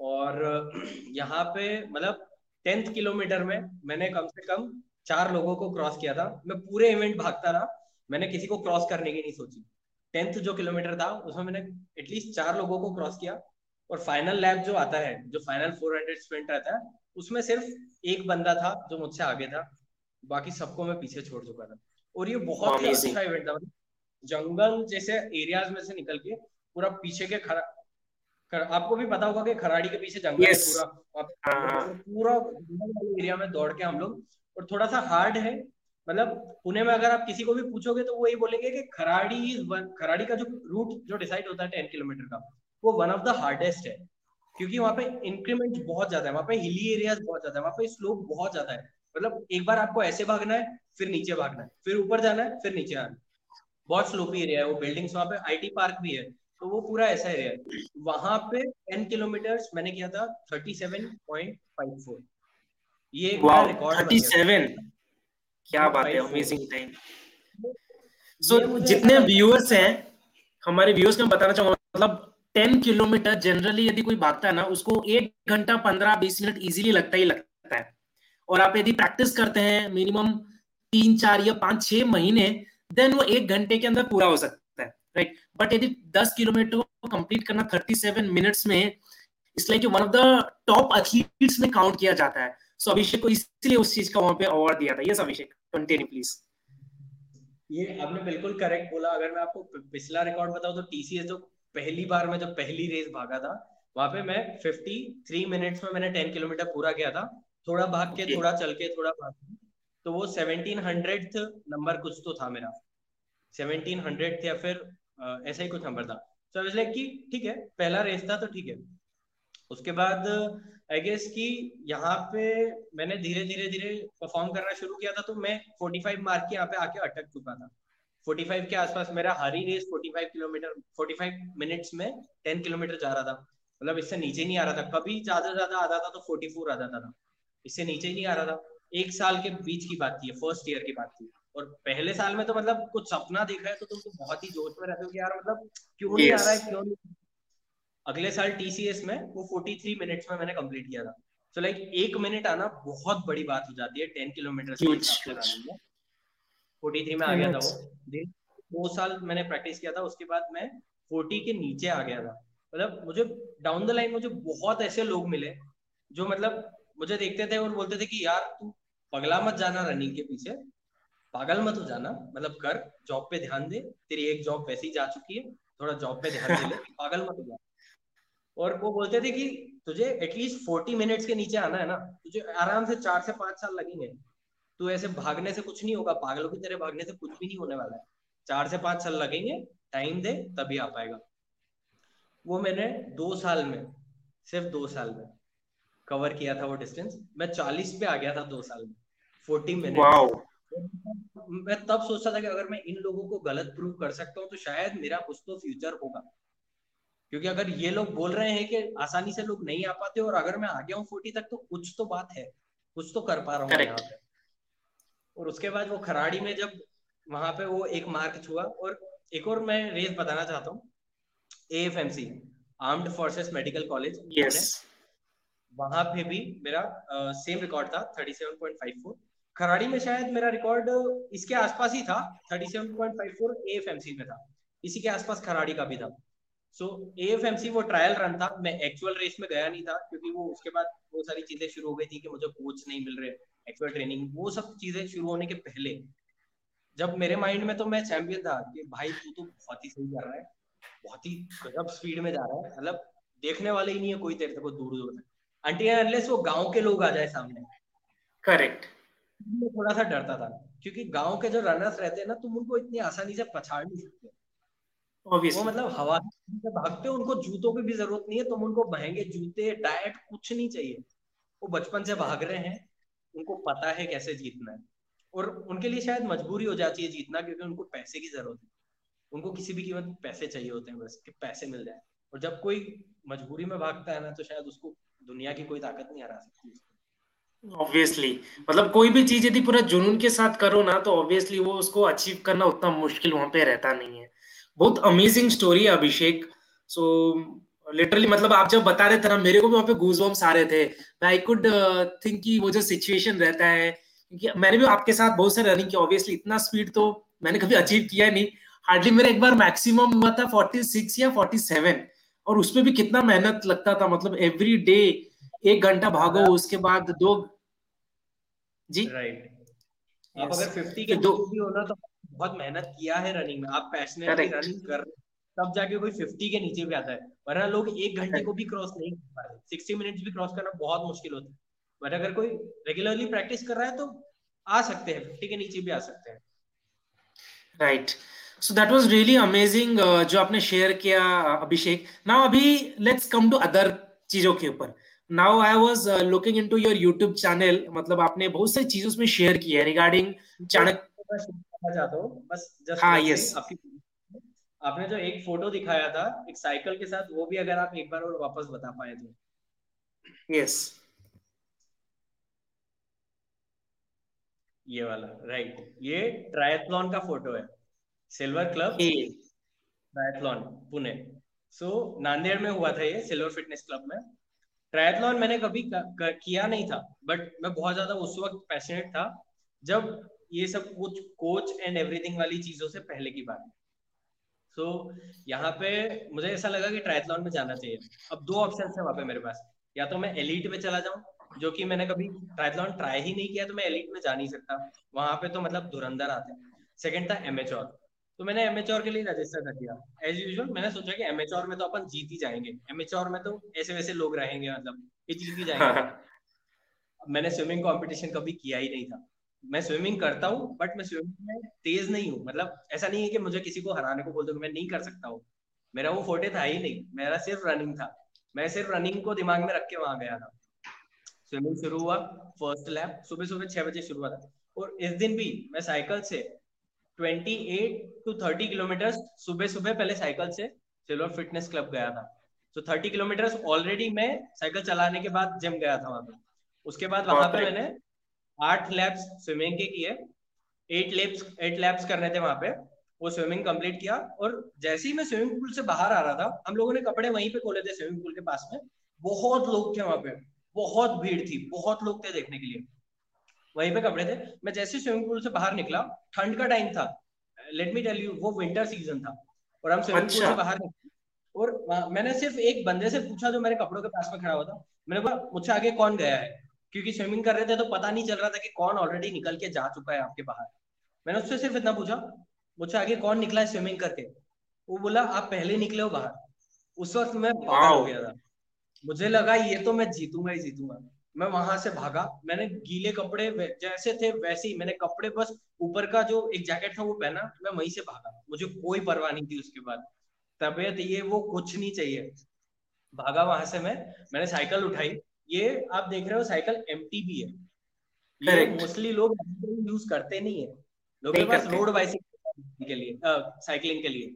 और यहाँ पे मतलब टेंथ किलोमीटर में मैंने कम से कम चार लोगों को क्रॉस किया था। मैं पूरे इवेंट भागता रहा। मैंने किसी को क्रॉस करने की नहीं सोची। टेंथ जो किलोमीटर था उसमें मैंने एटलीस्ट चार लोगों को क्रॉस किया। और फाइनल लैब जो आता है जो फाइनल 400 स्प्रिंट रहता है उसमें सिर्फ़ एक बंदा था जो मुझसे आगे था। बाकी सबको मैं पीछे छोड़ चुका था। और ये बहुत ही अच्छा इवेंट था। मतलब जंगल जैसे एरियाज़ में से निकल के पूरा पीछे के खरा कर, आपको भी पता होगा कि खराड़ी के पीछे जंगल yes. है। पूरा हाँ। पूरा एरिया में दौड़ के हम लोग और थोड़ा सा हार्ड है मतलब पुणे में अगर आप किसी को भी पूछोगे तो वो यही बोलेंगे कि खराड़ी इज़ वन खराड़ी का जो रूट जो डिसाइड होता है टेन किलोमीटर का वो वन ऑफ़ द हार्डेस्ट है। क्योंकि वहाँ पे इंक्रीमेंट बहुत ज़्यादा है वहाँ पे हिली एरियाज़ बहुत ज़्यादा है वहाँ पे स्लोप बहुत ज़्यादा है। मतलब एक बार आपको ऐसे भागना है फिर नीचे भागना है फिर ऊपर जाना है फिर नीचे आना है। बहुत स्लोपी एरिया है वो बिल्डिंग्स वहाँ पे आईटी पार्क भी है तो वो पूरा ऐसा एरिया है। वहाँ पे टेन किलोमीटर मैंने किया था thirty seven point five four ये रिकॉर्ड क्या बात है अमेजिंग टाइम सो जितने व्यूअर्स हैं हमारे व्यूअर्स को बताना चाहूँगा मतलब टेन किलोमीटर जनरली यदि कोई भागता है ना उसको एक घंटा पंद्रह बीस मिनट इजीली लगता ही लगता है। और आप यदि प्रैक्टिस करते हैं मिनिमम तीन चार या पाँच छह महीने देन वो एक घंटे के अंदर पूरा हो सकता है राइट बट यदि दस किलोमीटर को कंप्लीट करना थर्टी सेवन मिनट्स में it's like one of the top athletes में काउंट किया जाता है। सो अभिषेक को इसलिए उस चीज़ का वहाँ पे अवार्ड दिया था यस अभिषेक। कंटिन्यू प्लीज़ ये आपने बिल्कुल करेक्ट बोला। अगर मैं आपको पिछला रिकॉर्ड बताऊँ तो टीसीएस जो पहली बार मैं जब पहली रेस भागा था वहाँ पे मैं 53 मिनट्स में मैंने 10 किलोमीटर पूरा किया था। थोड़ा भाग के थोड़ा चल के थोड़ा भाग के। तो वो 1700 नंबर कुछ तो था मेरा। 1700 या फिर ऐसा ही कुछ नंबर था। तो so, लाइक कि ठीक है पहला रेस था तो ठीक है। उसके बाद आई गेस कि यहाँ पे मैंने धीरे धीरे धीरे परफॉर्म करना शुरू किया था तो मैं 45 मार्क के यहाँ पे आके अटक चुका था। 45 के आसपास मेरा हरी रेस 45 किलोमीटर 45 मिनट्स में 10 किलोमीटर जा रहा था। मतलब इससे नीचे नहीं आ रहा था। कभी ज़्यादा ज़्यादा आता था तो 44 आ जाता था। इससे नीचे ही नहीं आ रहा था। एक साल के बीच की बात थी फ़र्स्ट ईयर की बात थी। और पहले साल में तो मतलब कुछ सपना देखा है तो तुम तो बहुत ही जोश में रहते हो कि यार मतलब क्यों नहीं आ रहा है क्यों नहीं? अगले साल टीसीएस में वो 43 मिनट्स में मैंने कंप्लीट किया था। सो so, लाइक like, एक मिनट आना बहुत बड़ी बात हो जाती है टेन किलोमीटर फोर्टी थ्री में। आ गया था वो। दो साल मैंने प्रैक्टिस किया था उसके बाद मैं फोर्टी के नीचे आ गया था। मतलब मुझे डाउन द लाइन मुझे बहुत ऐसे लोग मिले जो मतलब मुझे देखते थे और बोलते थे कि यार तू पगला मत जाना रनिंग के पीछे। पागल मत हो जाना। मतलब कर जॉब पे ध्यान दे। तेरी एक जॉब वैसे ही जा चुकी है। थोड़ा जॉब पे ध्यान दे ले। *laughs* पागल मत हो जाना और वो बोलते थे कि तुझे एटलीस्ट फोर्टी मिनट्स के नीचे आना है ना तुझे आराम से चार से पाँच साल लगेंगे। तो ऐसे भागने से कुछ नहीं होगा पागलों की तरह भागने से कुछ भी नहीं होने वाला है। चार से पाँच साल लगेंगे टाइम दे तभी आ पाएगा। वो मैंने दो साल में सिर्फ़ दो साल में कवर किया था वो डिस्टेंस मैं चालीस पे आ गया था दो साल में फोर्टी मिनट मैं तब सोचता था कि अगर मैं इन लोगों को गलत प्रूव कर सकता हूँ तो शायद मेरा कुछ तो फ्यूचर होगा। क्योंकि अगर ये लोग बोल रहे हैं कि आसानी से लोग नहीं आ पाते और अगर मैं आ गया हूँ फोर्टी तक तो कुछ तो बात है कुछ तो कर पा रहा हूँ और उसके बाद वो खराड़ी में जब वहाँ पे वो एक मार्क छुआ और एक और मैं रेस बताना चाहता हूँ A F M C armed forces medical college वहाँ पे भी मेरा सेम रिकॉर्ड था thirty seven point five four Kharadi में शायद मेरा रिकॉर्ड इसके आसपास ही था thirty seven point five four A F M C में था। इसी के आसपास खराड़ी का भी था। सो एएफएमसी वो ट्रायल रन था। मैं एक्चुअल रेस में गया नहीं था क्योंकि वो उसके बाद वो सारी चीज़ें शुरू हो गई थी कि मुझे कोच नहीं मिल रहे एक्चुअल ट्रेनिंग वो सब चीज़ें शुरू होने के पहले। जब मेरे माइंड में तो मैं चैंपियन था कि भाई तू तो बहुत ही सही कर रहा है बहुत ही गजब स्पीड में जा रहा है। मतलब देखने वाले ही नहीं है कोई तेरे को दूर दूर तक। अंटी अनलेस वो गाँव के लोग आ जाए सामने। करेक्ट मैं थोड़ा सा डरता था क्योंकि गाँव के जो रनर्स रहते हैं ना तुम उनको इतनी आसानी से पछाड़ नहीं सकते। वो मतलब हवा से भागते हो उनको जूतों की भी ज़रूरत नहीं है तुम उनको महँगे जूते डाइट कुछ नहीं चाहिए। वो बचपन से भाग रहे हैं उनको पता है कैसे जीतना है। और उनके लिए शायद मजबूरी हो जाती है जीतना क्योंकि उनको पैसे की ज़रूरत है। उनको किसी भी कीमत पैसे चाहिए होते हैं बस कि पैसे मिल जाए। और जब कोई मजबूरी में भागता है ना तो शायद उसको दुनिया की कोई ताकत नहीं हरा सकती ऑब्वियसली मतलब कोई भी चीज़ यदि पूरा जुनून के साथ करो ना तो ऑब्वियसली वो उसको अचीव करना उतना मुश्किल वहाँ पे रहता नहीं है। बहुत अमेजिंग स्टोरी है अभिषेक। सो लिटरली मतलब आप जब बता रहे थे ना मेरे को भी वहाँ पे गूज बम्स आ रहे थे। आई कुड थिंक कि वो जो सिचुएशन रहता है क्योंकि मैंने भी आपके साथ बहुत सारे रनिंग किया। ऑब्वियसली इतना स्पीड तो मैंने कभी अचीव किया नहीं। हार्डली मेरा एक बार मैक्सिमम हुआ था 46 या 47 और उसमें भी कितना मेहनत लगता था मतलब एवरी डे एक घंटा भागो उसके बाद दो जी? Right right. आप अगर 50 के दो भी हो ना तो बहुत मेहनत किया है रनिंग में। आप पैशनेटली रनिंग कर तब जाके कोई 50 के नीचे भी आता है। वरना लोग एक घंटे को भी क्रॉस नहीं कर पा रहे। सिक्सटी मिनट्स भी क्रॉस करना बहुत मुश्किल होता है। बट अगर कोई रेगुलरली प्रैक्टिस कर रहा है तो आ सकते हैं फिफ्टी के नीचे भी आ सकते हैं। Right so that was really amazing जो आपने शेयर किया अभिषेक। नाउ अभी लेट्स कम टू अदर चीज़ों के ऊपर। Now I was looking into your YouTube channel मतलब आपने बहुत सारी चीज़ों में शेयर किया है रिगार्डिंग चाणक्य चाहता हूँ। बस जस्ट हाँ यस आपकी आपने जो एक फ़ोटो दिखाया था एक साइकिल के साथ वो भी अगर आप एक बार और वापस बता पाए तो। यस ये वाला राइट ये ट्रायथलॉन का फ़ोटो है। Silver club triathlon Pune so so, Nanded में हुआ था ये सिल्वर फिटनेस क्लब में। ट्रायथलॉन मैंने कभी किया नहीं था बट मैं बहुत ज़्यादा उस वक्त पैशनेट था। जब ये सब कुछ कोच एंड एवरीथिंग वाली चीज़ों से पहले की बात है। सो so, यहाँ पे मुझे ऐसा लगा कि ट्रायथलॉन में जाना चाहिए। अब दो ऑप्शन है वहाँ पे मेरे पास। या तो मैं एलिट में चला जाऊँ जो कि मैंने कभी ट्रायथलॉन ट्राई ही नहीं किया तो मैं एलिट में जा नहीं सकता। वहाँ पे तो मतलब धुरंधर आते हैं। सेकंड था एमेचोर तो मैंने एमेचोर के लिए रजिस्टर कर दिया। एज यूजल मैंने सोचा कि एमेचोर में तो अपन जीत ही जाएँगे। एमेचोर में तो ऐसे वैसे लोग रहेंगे मतलब ये जीत ही जाएँगे। मैंने स्विमिंग कंपटीशन कभी किया ही नहीं था। मैं स्विमिंग करता हूँ बट मैं स्विमिंग में तेज नहीं हूँ। मतलब ऐसा नहीं है कि मुझे किसी को हराने को बोल दो मैं नहीं कर सकता हूँ। मेरा वो फोटे था ही नहीं। मेरा सिर्फ़ रनिंग था। मैं सिर्फ़ रनिंग को दिमाग में रख के वहाँ गया था। स्विमिंग शुरू हुआ फ़र्स्ट लैप सुबह सुबह छह बजे शुरू हुआ था। और इस दिन भी मैं साइकिल से 28 टू 30 किलोमीटर सुबह सुबह पहले साइकिल से सिल्वर फिटनेस क्लब गया था। तो 30 किलोमीटर ऑलरेडी मैं साइकिल चलाने के बाद जिम गया था वहाँ पे। उसके बाद वहाँ पे मैंने आठ लैब्स स्विमिंग के किए एट लैब्स एट लैब्स करने थे वहाँ पे। वो स्विमिंग कंप्लीट किया और जैसे ही मैं स्विमिंग पूल से बाहर आ रहा था हम लोगों ने कपड़े वहीं पे खोले थे स्विमिंग पूल के पास में। बहुत लोग थे वहाँ पे। बहुत भीड़ थी। बहुत लोग थे देखने के लिए। वहीं पे कपड़े थे। मैं जैसे स्विमिंग पूल से बाहर निकला ठंड का टाइम था। लेट मी टेल यू वो विंटर सीज़न था। और हम स्विमिंग पूल से अच्छा। बाहर निकले। और मैंने सिर्फ़ एक बंदे से पूछा जो मेरे कपड़ों के पास में खड़ा हुआ था। मैंने बोला मुझसे आगे कौन गया है? क्योंकि स्विमिंग कर रहे थे तो पता नहीं चल रहा था कि कौन ऑलरेडी निकल के जा चुका है आपके बाहर। मैंने उससे सिर्फ़ इतना पूछा मुझसे आगे कौन निकला है स्विमिंग करके? वो बोला आप पहले निकले हो बाहर। उस वक्त मैं पागल हो गया था। मुझे लगा ये तो मैं जीतूँगा ही जीतूँगा। मैं वहाँ से भागा। मैंने गीले कपड़े जैसे थे वैसे ही। मैंने कपड़े बस ऊपर का जो एक जैकेट था वो पहना मैं वहीं से भागा। मुझे कोई परवाह नहीं थी उसके बाद। तबियत ये वो कुछ नहीं चाहिए। भागा वहाँ से मैं। मैंने साइकिल उठाई। ये आप देख रहे हो साइकिल एमटीबी है। ये मोस्टली लोग यूज़ करते नहीं है। लोगों के पास रोड बाइसिकल के लिए साइकिलिंग के लिए।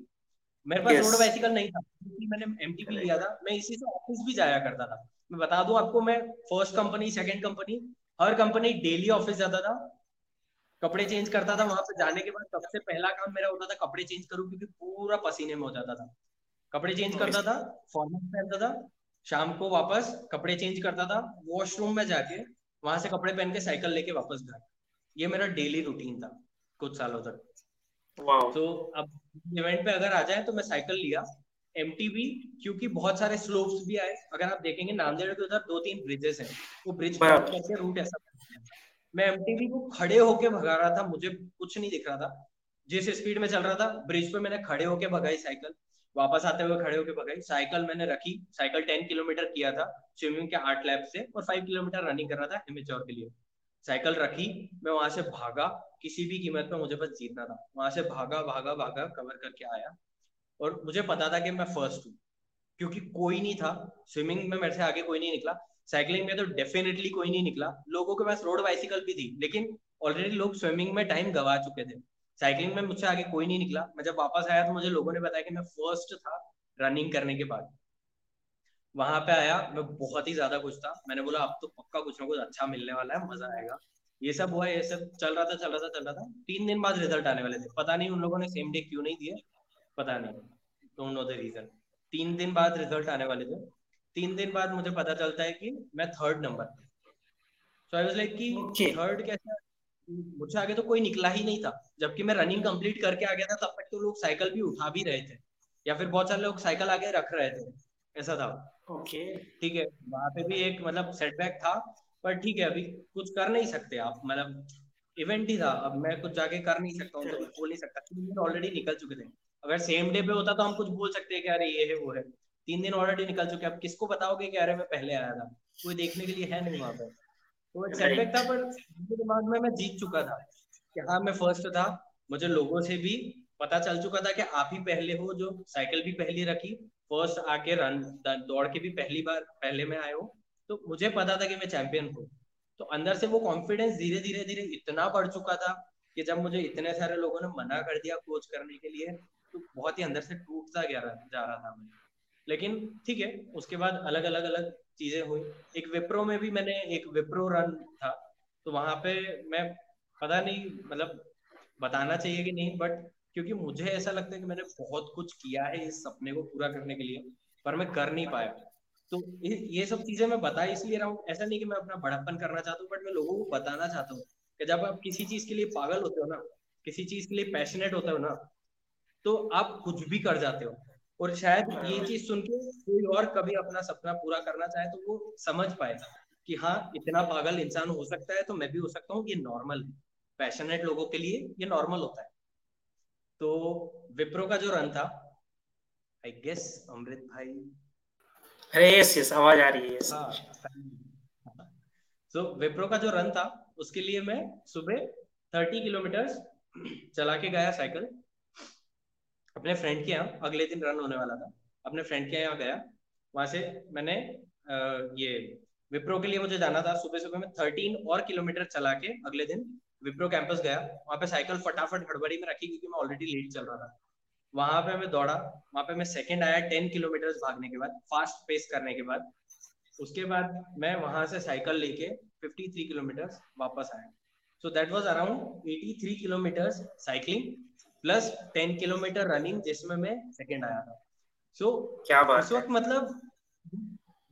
मेरे पास रोड बाइसिकल नहीं था मैंने एमटीबी लिया था। मैं इसी से ऑफ़िस भी जाया करता था। मैं बता दूँ आपको मैं फ़र्स्ट कंपनी सेकंड कंपनी हर कंपनी डेली ऑफ़िस जाता था। कपड़े चेंज करता था वहाँ पे। जाने के बाद सबसे पहला काम मेरा होता था कपड़े चेंज करूँ क्योंकि पूरा पसीने में हो जाता था। कपड़े चेंज करता था फॉर्मल पहनता था शाम को वापस कपड़े चेंज करता था वॉशरूम में जाके वहाँ से कपड़े पहन के साइकिल लेके वापस घर। ये मेरा डेली रूटीन था कुछ सालों तक। तो अब इवेंट पे अगर आ जाए तो मैं साइकिल लिया। एम क्योंकि बहुत सारे स्लोप्स भी आए। अगर आप देखेंगे नांदेड़ के उधर दो तीन ब्रिजेस हैं। वो ब्रिज करके रूट ऐसा मैं एम को खड़े होके भगा रहा था मुझे कुछ नहीं दिख रहा था। जिस स्पीड में चल रहा था ब्रिज पे मैंने खड़े होके भगाई साइकिल वापस आते हुए खड़े होकर भगाई साइकिल मैंने रखी। साइकिल टेन किलोमीटर किया था स्विमिंग के आठ लैप से, और फाइव किलोमीटर रनिंग कर रहा था एमेच्योर के लिए। साइकिल रखी, मैं वहाँ से भागा। किसी भी कीमत पर मुझे बस जीतना था। वहाँ से भागा भागा भागा कवर करके आया। और मुझे पता था कि मैं फ़र्स्ट हूँ। क्योंकि कोई नहीं था। स्विमिंग में मेरे से आगे कोई नहीं निकला। साइकिलिंग में तो डेफिनेटली कोई नहीं निकला। लोगों के पास रोड बाइसिकल भी थी। लेकिन ऑलरेडी लोग स्विमिंग में टाइम गवा चुके थे। साइकिलिंग में मुझसे आगे कोई नहीं निकला। मैं जब वापस आया तो मुझे लोगों ने बताया कि मैं फ़र्स्ट था रनिंग करने के बाद। वहाँ पे आया मैं बहुत ही ज़्यादा खुश था। मैंने बोला अब तो पक्का कुछ ना कुछ अच्छा मिलने वाला है मज़ा आएगा। ये सब हुआ ये सब चल रहा था चल रहा था चल रहा था। तीन दिन बाद रिज़ल्ट आने वाले थे। पता नहीं उन लोगों ने सेम डे क्यों नहीं दिए पता नहीं। डोंट नो द रीजन तीन दिन बाद रिज़ल्ट आने वाले थे। तीन दिन बाद मुझे पता चलता है कि मैं third number so I was like कि थर्ड कैसे मुझसे आगे तो कोई निकला ही नहीं था। जबकि मैं रनिंग कंप्लीट करके आ गया था तब तक तो लोग साइकिल भी उठा भी रहे थे। या फिर बहुत सारे लोग साइकिल आगे रख रहे थे। ऐसा था। ओके ठीक है वहाँ पे भी एक मतलब सेटबैक था पर ठीक है अभी कुछ कर नहीं सकते आप। मतलब इवेंट ही था। अब मैं कुछ जाके कर नहीं सकता हूँ तो बोल नहीं सकता। तीन दिन ऑलरेडी निकल चुके थे। अगर सेम डे पे होता तो हम कुछ बोल सकते हैं कि अरे ये है वो है। तीन दिन ऑलरेडी निकल चुके अब किसको बताओगे कि अरे मैं पहले आया था? कोई देखने के लिए है नहीं वहाँ तो सेटबैक था पर दिमाग में मैं जीत चुका था। कि हाँ मैं फ़र्स्ट था। मुझे लोगों से भी पता चल चुका था कि आप ही पहले हो जो साइकिल भी पहली रखी। फ़र्स्ट आके रन दौड़ के भी पहली बार पहले में आए हो। तो मुझे पता था कि मैं चैंपियन हूँ। तो अंदर से वो कॉन्फिडेंस धीरे धीरे धीरे इतना बढ़ चुका था कि जब मुझे इतने सारे लोगों ने मना कर दिया कोच करने के लिए तो बहुत ही अंदर से टूटता गया रहा जा रहा था मैं। लेकिन ठीक है उसके बाद अलग अलग अलग चीज़ें हुई। एक विप्रो में भी मैंने एक विप्रो रन था तो वहाँ पे मैं पता नहीं मतलब बताना चाहिए कि नहीं बट क्योंकि मुझे ऐसा लगता है कि मैंने बहुत कुछ किया है इस सपने को पूरा करने के लिए, पर मैं कर नहीं पाया। तो ये सब चीज़ें मैं बता इसलिए रहा हूँ। ऐसा नहीं कि मैं अपना बड़प्पन करना चाहता हूँ बट मैं लोगों को बताना चाहता हूँ कि जब आप किसी चीज़ के लिए पागल होते हो ना, किसी चीज़ के लिए पैशनेट होते हो ना तो आप कुछ भी कर जाते हो। और शायद ये चीज़ सुन के कोई और कभी अपना सपना पूरा करना चाहे तो वो समझ पाए कि हाँ इतना पागल इंसान हो सकता है तो मैं भी हो सकता हूँ ये नॉर्मल है। पैशनेट लोगों के लिए ये नॉर्मल होता है। तो विप्रो का जो रन था आई गेस अमृत भाई। अरे यस यस आवाज़ आ रही है यस सो विप्रो का जो रन था उसके लिए मैं सुबह थर्टी किलोमीटर चला के गया साइकिल अपने फ्रेंड के यहाँ अगले दिन रन होने वाला था। अपने फ्रेंड के यहाँ गया। वहाँ से मैंने ये विप्रो के लिए मुझे जाना था। सुबह सुबह में थर्टीन और किलोमीटर चला के अगले दिन विप्रो कैंपस गया। वहाँ पे साइकिल फटाफट हड़बड़ी में रखी क्योंकि मैं ऑलरेडी लेट चल रहा था। वहाँ पे मैं दौड़ा। वहाँ पे मैं सेकंड आया टेन किलोमीटर भागने के बाद फास्ट पेस करने के बाद। उसके बाद मैं वहाँ से साइकिल लेके 53 किलोमीटर वापस आया। So that was around 83 kilometre cycling plus ten kilometre running जिसमें मैं सेकंड आया था। सो so, क्या बात उस वक्त मतलब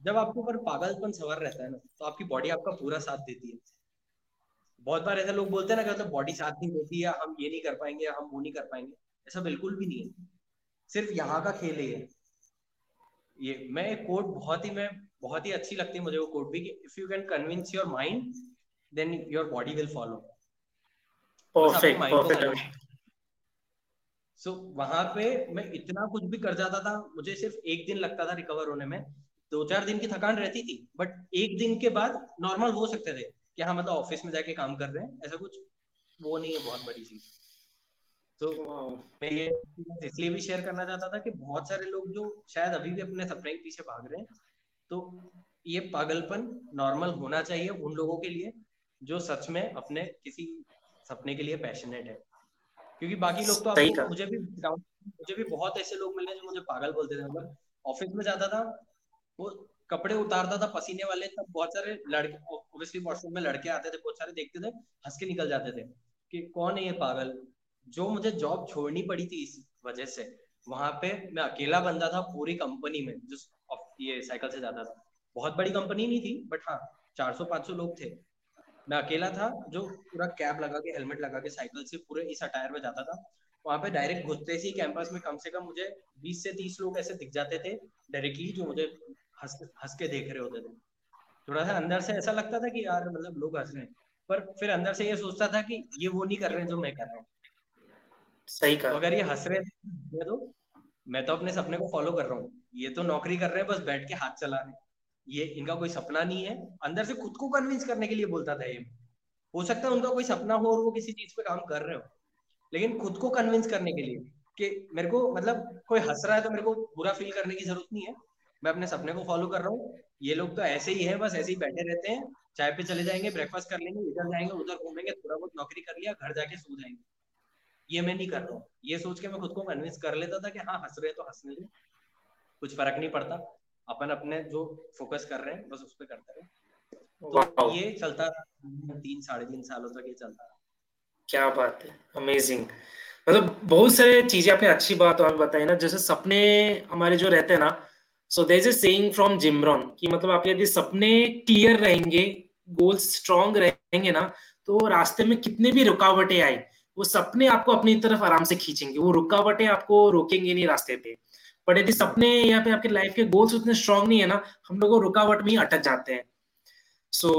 जब आपके ऊपर पागलपन सवार रहता है ना तो आपकी बॉडी आपका पूरा साथ देती है। बहुत बार ऐसे लोग बोलते हैं ना कि मतलब बॉडी साथ नहीं देती है हम ये नहीं कर पाएँगे हम वो नहीं कर पाएँगे। ऐसा बिल्कुल भी नहीं है। सिर्फ़ यहाँ का खेल ही है। ये मैं एक कोट बहुत ही मैं बहुत ही अच्छी लगती है मुझे वो कोट भी कि if you can convince your mind then your body will follow perfect perfect so वहाँ पे मैं इतना कुछ भी कर जाता था, मुझे सिर्फ़ एक दिन लगता था रिकवर होने में। दो चार दिन की थकान रहती थी बट एक दिन के बाद नॉर्मल हो सकते थे कि हाँ मतलब ऑफ़िस में जाके काम कर रहे हैं, ऐसा कुछ वो नहीं है, बहुत बड़ी चीज़। तो मैं ये इसलिए भी शेयर करना चाहता था कि बहुत सारे लोग जो शायद अभी भी अपने सपने के पीछे भाग रहे हैं तो ये पागलपन नॉर्मल होना चाहिए उन लोगों के लिए, जो सच में अपने किसी सपने के लिए पैशनेट है। क्योंकि बाकी लोग तो आपको मुझे भी मुझे भी बहुत ऐसे लोग मिले जो मुझे पागल बोलते थे। मतलब ऑफ़िस में जाता था वो कपड़े उतारता था पसीने वाले तब बहुत सारे लड़के ऑब्वियसली वॉशरूम में लड़के आते थे बहुत सारे देखते थे हंस के निकल जाते थे कि कौन है ये पागल? जो मुझे जॉब छोड़नी पड़ी थी इस वजह से वहाँ पे मैं अकेला बंदा था पूरी कंपनी में जो ये साइकिल से जाता था। बहुत बड़ी कंपनी नहीं थी बट हाँ 400-500 लोग थे। मैं अकेला था जो पूरा कैब लगा के हेलमेट लगा के साइकिल से पूरे इस अटायर में जाता था। वहाँ पे डायरेक्ट घुसते ही कैंपस में कम से कम मुझे 20 से 30 लोग ऐसे दिख जाते थे डायरेक्टली जो मुझे हंस हंस के देख रहे होते थे। थोड़ा सा अंदर से ऐसा लगता था कि यार मतलब लोग हंस रहे हैं। पर फिर अंदर से ये सोचता था कि ये वो नहीं कर रहे जो मैं कर रहा हूँ। सही कहा। तो अगर ये हंस रहे हैं तो मैं तो अपने सपने को फॉलो कर रहा हूँ। ये तो नौकरी कर रहे हैं बस बैठ के हाथ चला रहे ये इनका कोई सपना नहीं है। अंदर से खुद को कन्विंस करने के लिए बोलता था ये। हो सकता है उनका कोई सपना हो और वो किसी चीज़ पे काम कर रहे हो। लेकिन खुद को कन्विंस करने के लिए कि मेरे को मतलब कोई हंस रहा है तो मेरे को बुरा फील करने की ज़रूरत नहीं है। मैं अपने सपने को फॉलो कर रहा हूँ। ये लोग तो ऐसे ही है, बस ऐसे ही बैठे रहते हैं। चाय पे चले जाएँगे ब्रेकफास्ट कर लेंगे, इधर जाएँगे, उधर घूमेंगे थोड़ा बहुत नौकरी कर लिया, घर जाके सो जाएँगे। ये मैं नहीं कर रहा हूँ। ये सोच के मैं खुद को कन्विंस कर लेता था कि हाँ हंस रहे तो हंसने दो। कुछ फ़र्क नहीं पड़ता। अपन अपने जो फोकस कर रहे हैं बस उस पर करते रहे। तो ये चलता रहा। तीन साढ़े तीन सालों तक ये चलता रहा। क्या बात है। अमेजिंग मतलब बहुत सारे चीज़ें आपने अच्छी बात और बताई ना। जैसे सपने हमारे जो रहते हैं ना so there is a saying from Jim Rohn कि मतलब आपके यदि सपने क्लियर रहेंगे गोल्स स्ट्रॉन्ग रहेंगे ना तो रास्ते में कितने भी रुकावटें आए वो सपने आपको अपनी तरफ़ आराम से खींचेंगे। वो रुकावटें आपको रोकेंगे नहीं रास्ते पे। बट यदि सपने या फिर आपके लाइफ के गोल्स उतने स्ट्रॉन्ग नहीं है ना, हम लोग रुकावट में ही अटक जाते हैं। So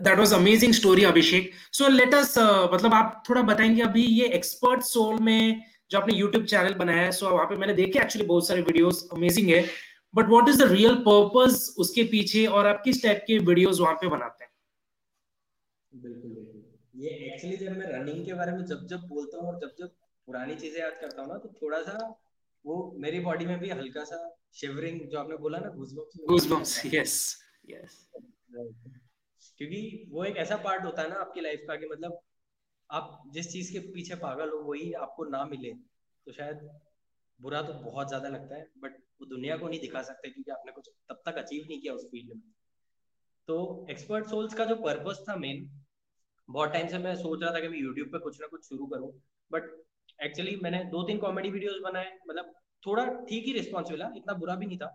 that was amazing story Abhishek so let us मतलब आप थोड़ा बताएँगे अभी ये एक्सपर्ट सोल में जो आपने यूट्यूब चैनल बनाया है सो so वहाँ पे मैंने देखे एक्चुअली बहुत सारे वीडियोस अमेजिंग है। But what is the real purpose उसके पीछे और आप किस टाइप के वीडियोस वहाँ पे बनाते हैं? बिल्कुल बिल्कुल। ये एक्चुअली जब मैं रनिंग के बारे में जब जब बोलता हूँ और जब जब पुरानी चीज़ें याद करता हूँ ना तो थोड़ा सा वो मेरी बॉडी में भी हल्का सा शिवरिंग जो आपने बोला ना गूजबम्स गूजबम्स यस यस क्योंकि वो एक ऐसा पार्ट होता है ना आपकी लाइफ का कि मतलब आप जिस चीज़ के पीछे पागल हो वही आपको ना मिले। तो शायद बुरा तो बहुत ज़्यादा लगता है बट वो दुनिया को नहीं दिखा सकते क्योंकि आपने कुछ तब तक अचीव नहीं किया उस फ़ील्ड में। तो एक्सपर्ट सोल्स का जो पर्पस था मेन बहुत टाइम से मैं सोच रहा था कि मैं यूट्यूब पे कुछ ना कुछ शुरू करूँ बट एक्चुअली मैंने दो तीन कॉमेडी वीडियोस बनाए मतलब थोड़ा ठीक ही रिस्पॉन्स मिला, इतना बुरा भी नहीं था।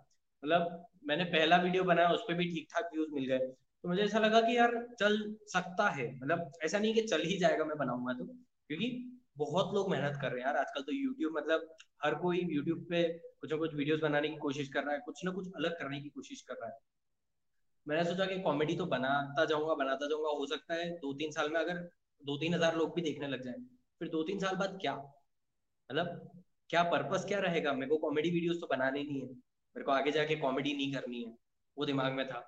मतलब मैंने पहला वीडियो बनाया, उस पर भी ठीक ठाक व्यूज़ मिल गए। तो मुझे ऐसा लगा कि यार, चल सकता है। मतलब ऐसा नहीं कि चल ही जाएगा मैं बनाऊँगा तो क्योंकि बहुत लोग मेहनत कर रहे हैं यार। आजकल तो यूट्यूब मतलब हर कोई यूट्यूब पे कुछ ना कुछ वीडियोस बनाने की कोशिश कर रहा है, कुछ ना कुछ अलग करने की कोशिश कर रहा है। मैंने सोचा कि कॉमेडी तो बनाता जाऊँगा बनाता जाऊँगा। हो सकता है दो तीन साल में अगर दो तीन हज़ार लोग भी देखने लग जाए। फिर दो तीन साल बाद क्या? मतलब क्या पर्पस क्या रहेगा? मेरे को कॉमेडी वीडियोस तो बनाने नहीं है। मेरे को आगे जाके कॉमेडी नहीं करनी है। वो दिमाग में था।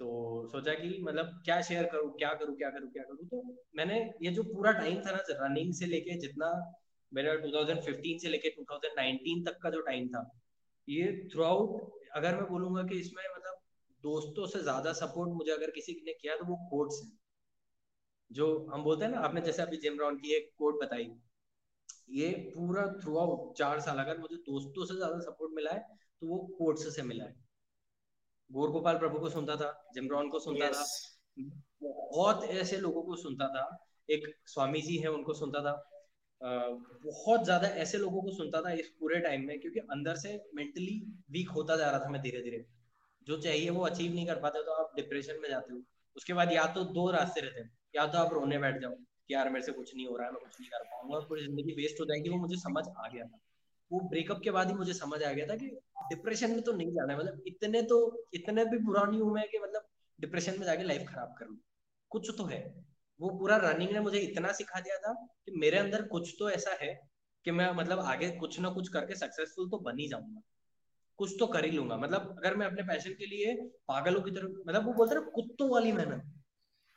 तो सोचा कि मतलब क्या शेयर करूँ? क्या करूँ? क्या करूँ? क्या करूँ? तो मैंने ये जो पूरा टाइम था ना रनिंग से लेके जितना मेरा 2015 से लेके 2019 तक का जो टाइम था, ये थ्रू आउट अगर मैं बोलूँगा कि इसमें मतलब दोस्तों से ज़्यादा सपोर्ट मुझे अगर किसी ने किया तो वो कोर्ट्स है। जो हम बोलते हैं ना आपने जैसे अभी जिम रॉन की एक कोट बताई ये पूरा थ्रू आउट चार साल अगर मुझे दोस्तों से ज़्यादा सपोर्ट मिला है तो वो कोर्ट्स से मिला है। गौर गोपाल प्रभु को सुनता था जिम जिमरॉन को सुनता yes. था बहुत ऐसे लोगों को सुनता था। एक स्वामी जी है उनको सुनता था। बहुत ज़्यादा ऐसे लोगों को सुनता था इस पूरे टाइम में क्योंकि अंदर से मेंटली वीक होता जा रहा था मैं धीरे धीरे जो चाहिए वो अचीव नहीं कर पाते तो आप डिप्रेशन में जाते हो। उसके बाद या तो दो रास्ते रहते हैं। या तो आप रोने बैठ जाओ कि यार मेरे से कुछ नहीं हो रहा है, मैं कुछ नहीं कर पाऊँगा पूरी ज़िंदगी वेस्ट हो जाएगी, वो मुझे समझ आ गया था। वो ब्रेकअप के बाद ही मुझे समझ आ गया था कि डिप्रेशन में तो नहीं जाना है मतलब इतने तो इतने भी बुरा नहीं हूँ मैं कि मतलब डिप्रेशन में जाके लाइफ खराब कर लू। कुछ तो है। वो पूरा रनिंग ने मुझे इतना सिखा दिया था कि मेरे अंदर कुछ तो ऐसा है कि मैं मतलब आगे कुछ ना कुछ करके सक्सेसफुल तो बन ही जाऊँगा। कुछ तो कर ही लूँगा। मतलब अगर मैं अपने पैशन के लिए पागलों की तरफ़ मतलब वो बोलते ना, कुत्तों वाली मेहनत।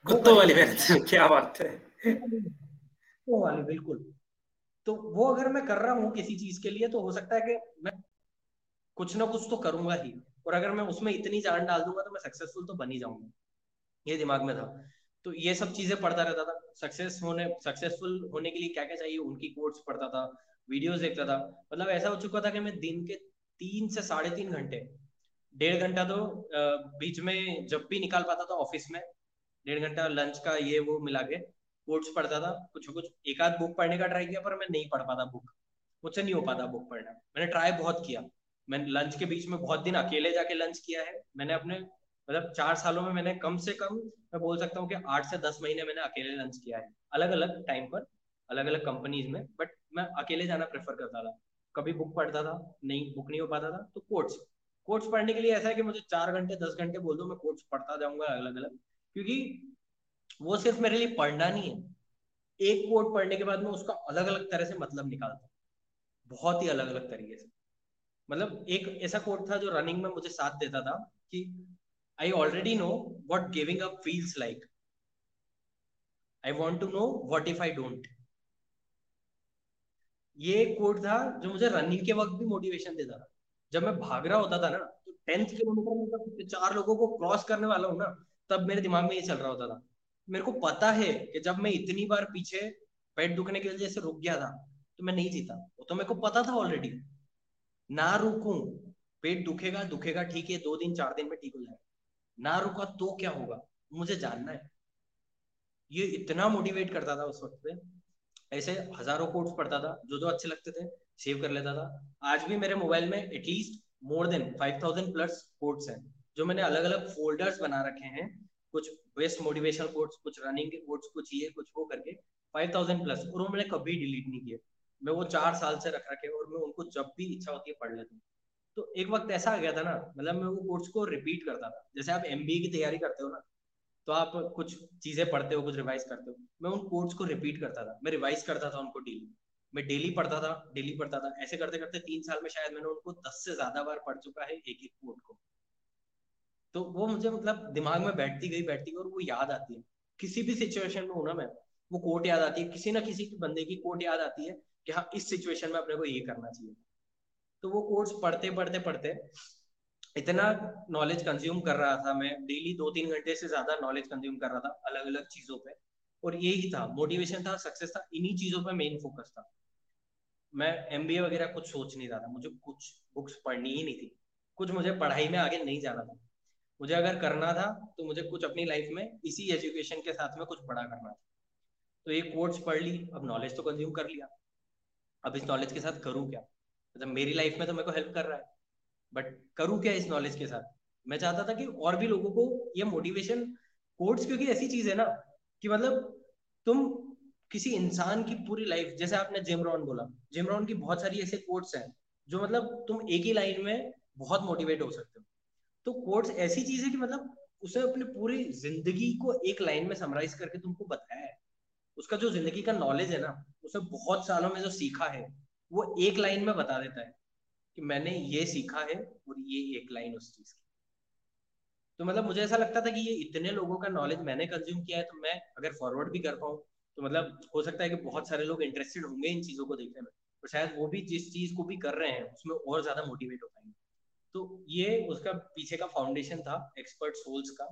कुत्तों वाली मेहनत *laughs* क्या बात है। कुत्तों वाली, बिल्कुल। तो वो अगर मैं कर रहा हूँ किसी चीज़ के लिए तो हो सकता है कि मैं कुछ ना कुछ तो करूँगा ही। और अगर मैं उसमें इतनी जान डाल दूँगा तो मैं सक्सेसफुल तो बन ही जाऊँगा। ये दिमाग में था। तो ये सब चीज़ें पढ़ता रहता था। सक्सेस होने सक्सेसफुल होने के लिए क्या क्या चाहिए, उनकी कोर्स पढ़ता था वीडियोस देखता था। मतलब ऐसा हो चुका था कि मैं दिन के तीन से साढ़े तीन घंटे, डेढ़ घंटा तो बीच में जब भी निकाल पाता था ऑफ़िस में डेढ़ घंटा लंच का ये वो मिला के कोर्ट्स पढ़ता था, कुछ कुछ, एक आध बुक पढ़ने का ट्राई किया, पर मैं नहीं पढ़ पाता बुक मुझसे नहीं हो पाता बुक पढ़ना। मैंने ट्राई बहुत किया। मैंने लंच के बीच में बहुत दिन अकेले जाके लंच किया है। मैंने अपने मतलब चार सालों में मैंने कम से कम, मैं बोल सकता हूँ कि आठ से दस महीने मैंने अकेले लंच किया है। अलग अलग टाइम पर अलग अलग कंपनीज़ में बट मैं अकेले जाना प्रेफर करता था। कभी बुक पढ़ता था, नहीं बुक नहीं हो पाता था तो कोर्ट्स कोर्ट्स पढ़ने के लिए ऐसा है कि मुझे चार घंटे, दस घंटे बोल दो, मैं कोर्ट्स पढ़ता जाऊँगा अलग अलग क्योंकि वो सिर्फ़ मेरे लिए पढ़ना नहीं है। एक कोट पढ़ने के बाद में उसका अलग अलग तरह से मतलब निकालता हूँ। बहुत ही अलग अलग तरीके से। मतलब एक ऐसा कोट था जो रनिंग में मुझे साथ देता था कि I already know what giving up feels like I want to know what if I don't ये कोट था जो मुझे रनिंग के वक्त भी मोटिवेशन देता था। जब मैं भाग रहा होता था ना तो टेंथ किलोमीटर में चार लोगों को क्रॉस करने वाला हूँ ना तब मेरे दिमाग में ये चल रहा होता था। मेरे को पता है कि जब मैं इतनी बार पीछे पेट दुखने की वजह से रुक गया था तो मैं नहीं जीता। वो तो मेरे को पता था ऑलरेडी ना रुकू, पेट दुखेगा दुखेगा, ठीक है, दो दिन, चार दिन में ठीक हो जाएगा। ना रुका तो क्या होगा? मुझे जानना है। ये इतना मोटिवेट करता था उस वक्त पे। ऐसे हज़ारों कोड्स पढ़ता था, जो जो अच्छे लगते थे सेव कर लेता था। आज भी मेरे मोबाइल में at least more than five thousand plus quotes हैं। जो मैंने अलग अलग फोल्डर्स बना रखे हैं, कुछ बेस्ट मोटिवेशनल कोर्स कुछ रनिंग के कोर्स कुछ ये, कुछ वो करके फाइव थाउज़ेंड प्लस और वो मैंने कभी डिलीट नहीं किए। मैं वो चार साल से रख रखे और मैं उनको जब भी इच्छा होती है पढ़ लेता हूँ। तो एक वक्त ऐसा आ गया था ना मतलब मैं वो कोर्स को रिपीट करता था। जैसे आप एमबीए की तैयारी करते हो ना तो आप कुछ चीज़ें पढ़ते हो, कुछ रिवाइज करते हो, मैं उन कोर्स को रिपीट करता था। मैं रिवाइज करता था उनको डेली मैं डेली पढ़ता था डेली पढ़ता था। ऐसे करते करते तीन साल में शायद मैंने उनको दस से ज़्यादा बार पढ़ चुका है एक एक कोर्ट को। तो वो मुझे मतलब दिमाग में बैठती गई बैठती गई और वो याद आती है। किसी भी सिचुएशन में हूँ ना मैं, वो कोट याद आती है। किसी ना किसी बंदे की कोट याद आती है कि हाँ इस सिचुएशन में अपने को ये करना चाहिए। तो वो कोर्स पढ़ते पढ़ते पढ़ते इतना नॉलेज कंज्यूम कर रहा था मैं। डेली दो तीन घंटे से ज़्यादा नॉलेज कंज्यूम कर रहा था अलग अलग चीज़ों पे। और यही था। मोटिवेशन था सक्सेस था, इन्हीं चीज़ों पे मेन फोकस था। मैं एमबीए वगैरह कुछ सोच नहीं रहा था। मुझे कुछ बुक्स पढ़नी ही नहीं थी। कुछ मुझे पढ़ाई में आगे नहीं जाना था। मुझे अगर करना था तो मुझे कुछ अपनी लाइफ में इसी एजुकेशन के साथ में कुछ बड़ा करना था। तो ये कोर्स पढ़ ली, अब नॉलेज तो कंज्यूम कर लिया। अब इस नॉलेज के साथ करूँ क्या? मतलब तो मेरी लाइफ में तो मेरे को हेल्प कर रहा है। बट करूँ क्या इस नॉलेज के साथ? मैं चाहता था कि और भी लोगों को ये मोटिवेशन कोड्स क्योंकि ऐसी चीज़ है ना, कि मतलब तुम किसी इंसान की पूरी लाइफ जैसे आपने जिम रॉन बोला जिम रॉन की बहुत सारी ऐसे कोर्ट्स हैं, जो मतलब तुम एक ही लाइन में बहुत मोटिवेट हो सकते हो। तो कोड्स ऐसी चीज़ है कि मतलब उसे अपनी पूरी ज़िंदगी को एक लाइन में समराइज करके तुमको बताया है। उसका जो ज़िंदगी का नॉलेज है ना, उसे बहुत सालों में जो सीखा है, वो एक लाइन में बता देता है कि मैंने ये सीखा है और ये एक लाइन उस चीज़ की। तो मतलब मुझे ऐसा लगता था कि ये इतने लोगों का नॉलेज मैंने कंज्यूम किया है तो मैं अगर फॉरवर्ड भी कर पाऊँ तो मतलब हो सकता है कि बहुत सारे लोग इंटरेस्टेड होंगे इन चीज़ों को देखने में तो शायद वो भी जिस चीज़ को भी कर रहे हैं, उसमें और ज़्यादा मोटिवेट हो पाएँगे। तो ये उसका पीछे का फाउंडेशन था एक्सपर्ट सोल्स का।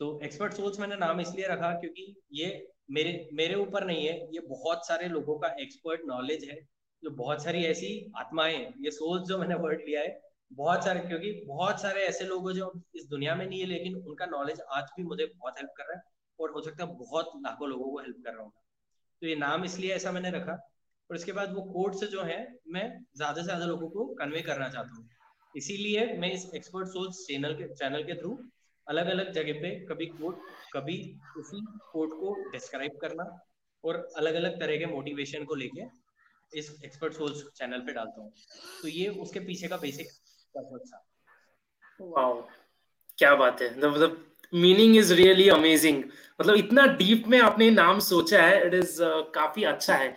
तो एक्सपर्ट सोल्स मैंने नाम इसलिए रखा क्योंकि ये मेरे मेरे ऊपर नहीं है, ये बहुत सारे लोगों का एक्सपर्ट नॉलेज है, जो बहुत सारी ऐसी आत्माएँ ये सोल्स जो मैंने वर्ड लिया है, बहुत सारे, क्योंकि बहुत सारे ऐसे लोग जो इस दुनिया में नहीं है, लेकिन उनका नॉलेज आज भी मुझे बहुत हेल्प कर रहा है और हो सकता है बहुत लाखों लोगों को हेल्प कर रहा हूँ। तो ये नाम इसलिए ऐसा मैंने रखा और इसके बाद वो कोड से जो है मैं ज़्यादा से ज़्यादा लोगों को कन्वे करना चाहता हूँ। इसीलिए मैं इस एक्सपर्ट सोल्स चैनल के चैनल के थ्रू अलग अलग जगह पे कभी कोड कभी उसी कोड को डिस्क्राइब करना और अलग अलग तरह के मोटिवेशन को लेके इस एक्सपर्ट सोल्स चैनल पे डालता हूँ। तो ये उसके पीछे का बेसिक था। क्या बात है। मतलब मीनिंग इज़ रियली अमेजिंग मतलब इतना डीप में आपने नाम सोचा है इट इज़ uh, काफ़ी अच्छा है।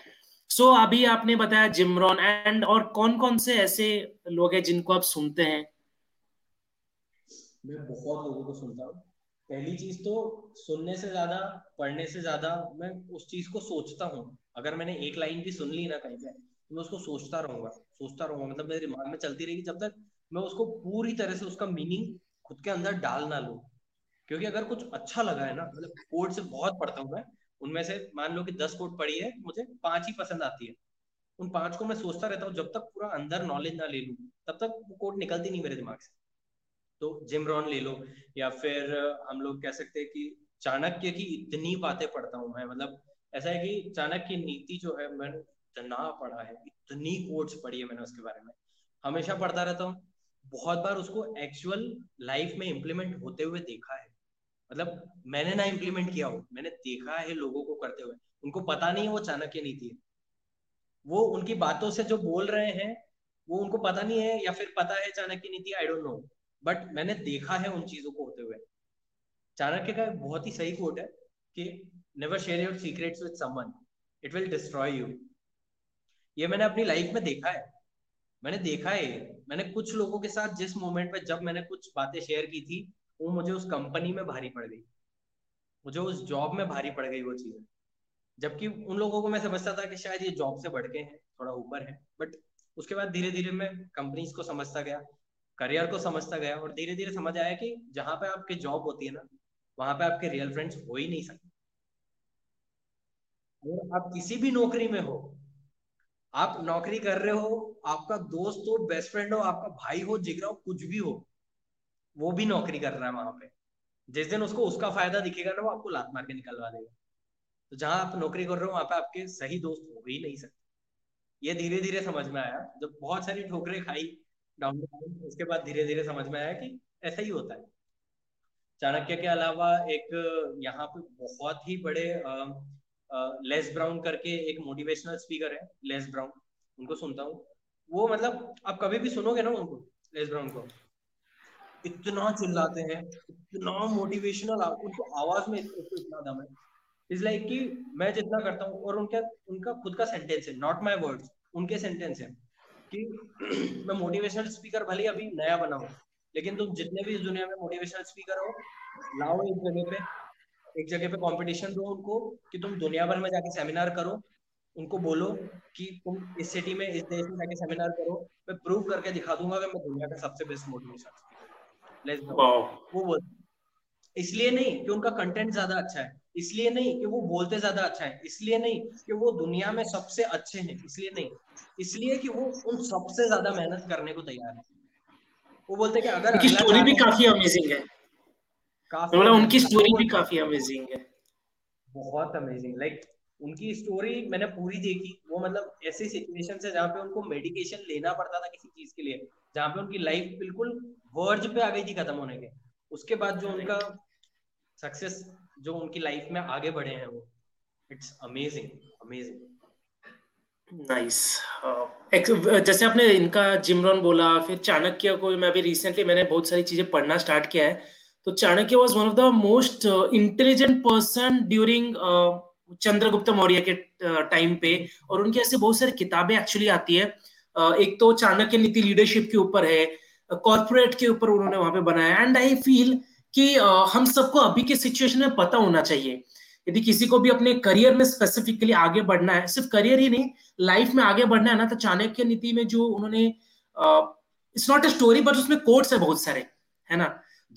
सो so, अभी आपने बताया जिमरॉन एंड और कौन कौन से ऐसे लोग हैं जिनको आप सुनते हैं? मैं बहुत लोगों को सुनता हूँ। पहली चीज़ तो सुनने से ज़्यादा पढ़ने से ज़्यादा मैं उस चीज़ को सोचता हूँ। अगर मैंने एक लाइन भी सुन ली ना कहीं पे तो मैं उसको सोचता रहूँगा सोचता रहूँगा। मतलब मेरे दिमाग में चलती रहेगी जब तक मैं उसको पूरी तरह से उसका मीनिंग खुद के अंदर डाल ना लू। क्योंकि अगर कुछ अच्छा लगा है ना मतलब कोड से बहुत पढ़ता हूँ मैं उनमें से मान लो कि दस कोट पढ़ी है, मुझे पाँच ही पसंद आती है। उन पाँच को मैं सोचता रहता हूँ, जब तक पूरा अंदर नॉलेज ना ले लू, तब तक वो कोट निकलती नहीं मेरे दिमाग से। तो जिम रॉन ले लो, या फिर हम लोग कह सकते हैं कि चाणक्य की इतनी बातें पढ़ता हूँ मैं मतलब ऐसा है कि चाणक्य नीति जो है मैंने इतना पढ़ा है, इतनी कोड्स पढ़ी है मैंने उसके बारे में। हमेशा पढ़ता रहता हूँ, बहुत बार उसको एक्चुअल लाइफ में इम्प्लीमेंट होते हुए देखा है। मतलब मैंने ना इम्प्लीमेंट किया हो, मैंने देखा है लोगों को करते हुए, उनको पता नहीं है वो चाणक्य नीति है। वो उनकी बातों से जो बोल रहे हैं, वो उनको पता नहीं है या फिर पता है चाणक्य नीति आई डोंट नो बट मैंने देखा है उन चीज़ों को होते हुए। चाणक्य का बहुत ही सही कोट है कि never share your secrets with someone it will destroy you ये मैंने अपनी लाइफ में देखा है। मैंने देखा है, मैंने कुछ लोगों के साथ जिस मोमेंट पे जब मैंने कुछ बातें शेयर की थी वो मुझे उस कंपनी में भारी पड़ गई। मुझे उस जॉब में भारी पड़ गई वो चीज़ें। जबकि उन लोगों को मैं समझता था कि शायद ये जॉब से बढ़ के हैं, थोड़ा ऊपर है। बट उसके बाद धीरे धीरे मैं कंपनीज़ को समझता गया करियर को समझता गया और धीरे धीरे समझ आया कि जहाँ पे आपकी जॉब होती है ना, वहाँ पे आपके रियल फ्रेंड्स हो ही नहीं सकते। आप किसी भी नौकरी में हो, आप नौकरी कर रहे हो, आपका दोस्त हो बेस्ट फ्रेंड हो, आपका भाई हो, जिगरा हो, कुछ भी हो वो भी नौकरी कर रहा है वहाँ पे। जिस दिन उसको उसका फ़ायदा दिखेगा ना, वो आपको लात मार के निकलवा देगा। तो जहाँ आप नौकरी कर रहे हो, वहाँ पे आपके सही दोस्त हो ही नहीं सकते। ये धीरे धीरे समझ में आया। जब बहुत सारी ठोकरें खाई डाउन उसके बाद धीरे धीरे समझ में आया कि ऐसा ही होता है। चाणक्य के अलावा एक, यहाँ पे बहुत ही बड़े लेस ब्राउन करके एक मोटिवेशनल स्पीकर है, लेस ब्राउन। उनको सुनता हूँ। वो मतलब आप कभी भी सुनोगे ना उनको, लेस ब्राउन को? इतना चिल्लाते हैं, इतना मोटिवेशनल उनको आवाज़ में इतना दम है। इज़ लाइक कि मैं जितना करता हूँ और उनका उनका खुद का सेंटेंस है नॉट माई वर्ड्स उनके सेंटेंस है कि *clears throat* मैं मोटिवेशनल स्पीकर भले अभी नया बना हूँ, लेकिन तुम जितने भी इस दुनिया में मोटिवेशनल स्पीकर हो, लाओ एक जगह पे, एक जगह पे कंपटीशन दो उनको कि तुम दुनिया भर में जाके सेमिनार करो, उनको बोलो कि तुम इस सिटी में, इस देश में जाके सेमिनार करो, मैं प्रूव करके दिखा दूँगा कि मैं दुनिया का सबसे बेस्ट मोटिवेशन वो बोल इसलिए नहीं कि उनका कंटेंट ज़्यादा अच्छा है। इसलिए नहीं कि वो बोलते ज़्यादा अच्छा है। इसलिए नहीं कि वो दुनिया में सबसे अच्छे हैं। इसलिए नहीं। इसलिए कि वो उन सबसे ज़्यादा मेहनत करने को तैयार है। वो बोलते कि अगर उनकी स्टोरी भी काफ़ी अमेजिंग है। काफ़ी मतलब उनकी स्टोरी भी काफ़ी अमेजिंग है। बहुत अमेजिंग लाइक उनकी स्टोरी मैंने पूरी देखी। वो मतलब ऐसी सिचुएशन है जहाँ पे उनको मेडिकेशन लेना पड़ता था किसी चीज़ के लिए। जहाँ पे उनकी लाइफ बिल्कुल वर्ज पे आ गई थी खत्म होने के। उसके बाद जो उनका सक्सेस जो उनकी लाइफ में आगे बढ़े हैं वो। It's amazing amazing nice uh, जैसे आपने इनका जिमरन बोला फिर चाणक्य को मैं भी रिसेंटली मैंने बहुत सारी चीज़ें पढ़ना स्टार्ट किया है। तो Chanakya was one of the most intelligent person during Chandragupta Maurya के टाइम uh, पे। और उनकी ऐसे बहुत सारी किताबें एक्चुअली आती है। एक तो चाणक्य नीति लीडरशिप के ऊपर है कॉर्पोरेट के ऊपर उन्होंने वहाँ पे बनाया। एंड आई फील कि हम सबको अभी के सिचुएशन में पता होना चाहिए। यदि किसी को भी अपने करियर में स्पेसिफिकली आगे बढ़ना है, सिर्फ़ करियर ही नहीं लाइफ में आगे बढ़ना है ना तो चाणक्य नीति में जो उन्होंने it's not a story but उसमें कोर्ट्स है बहुत सारे, है ना?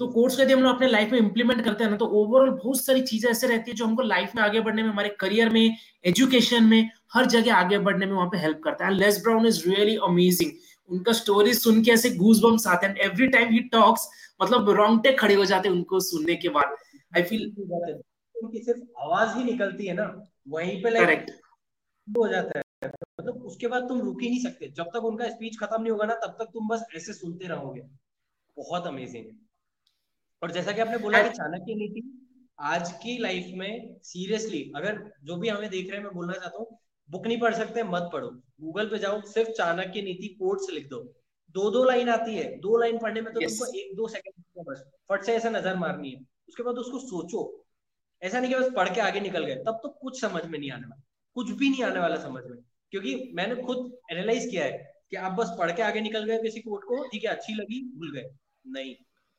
तो कोर्स यदि हम लोग अपने लाइफ में इंप्लीमेंट करते हैं ना तो ओवरऑल बहुत सारी चीज़ें ऐसे रहती है जो हमको लाइफ में आगे बढ़ने में, हमारे करियर में एजुकेशन में हर जगह आगे बढ़ने में वहाँ पे हेल्प करता है। Les Brown is really amazing उनका स्टोरी सुन के ऐसे गूज बम्स आते हैं। एवरी टाइम ही टॉक्स मतलब रोंगटे खड़े हो जाते हैं उनको सुनने के बाद। आई फील उनकी सिर्फ़ आवाज़ ही निकलती है ना। वहीं पे लाइक हो जाता है। मतलब उसके बाद तुम रुक ही नहीं सकते। जब तक उनका स्पीच खत्म नहीं होगा ना तब तक तुम बस ऐसे सुनते रहोगे। बहुत अमेजिंग है। और जैसा कि आपने बोला कि चाणक्य नीति आज की लाइफ में सीरियसली अगर जो भी हमें देख रहे हैं मैं बोलना चाहता हूँ बुक नहीं पढ़ सकते मत पढ़ो। गूगल पे जाओ सिर्फ़ चाणक्य नीति कोर्ट्स लिख दो। दो दो लाइन आती है। दो लाइन पढ़ने में तो yes. तुमको एक दो सेकंड बस। फट से ऐसा नज़र मारनी है। उसके बाद उसको सोचो। ऐसा नहीं कि बस पढ़ के आगे निकल गए। तब तो कुछ समझ में नहीं आने वाला। कुछ भी नहीं आने वाला समझ में। क्योंकि मैंने खुद एनालाइज किया है कि आप बस पढ़ के आगे निकल गए किसी कोर्ट को ठीक है अच्छी लगी भूल गए। नहीं।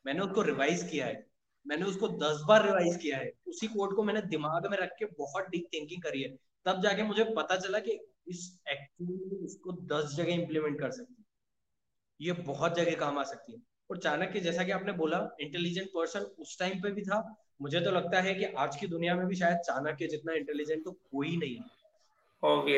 मैंने उसको रिवाइज किया है। मैंने उसको दस बार रिवाइज किया है। उसी कोर्ट को मैंने दिमाग में रख के बहुत डीप थिंकिंग करी है। तब जाके मुझे पता चला कि इस एक्चुअली इसको दस जगह इम्प्लीमेंट कर सकती है। ये बहुत जगह काम आ सकती है। और चाणक्य जैसा कि आपने बोला इंटेलिजेंट पर्सन उस टाइम पे भी था। मुझे तो लगता है कि आज की दुनिया में भी शायद चाणक्य जितना इंटेलिजेंट तो कोई नहीं है।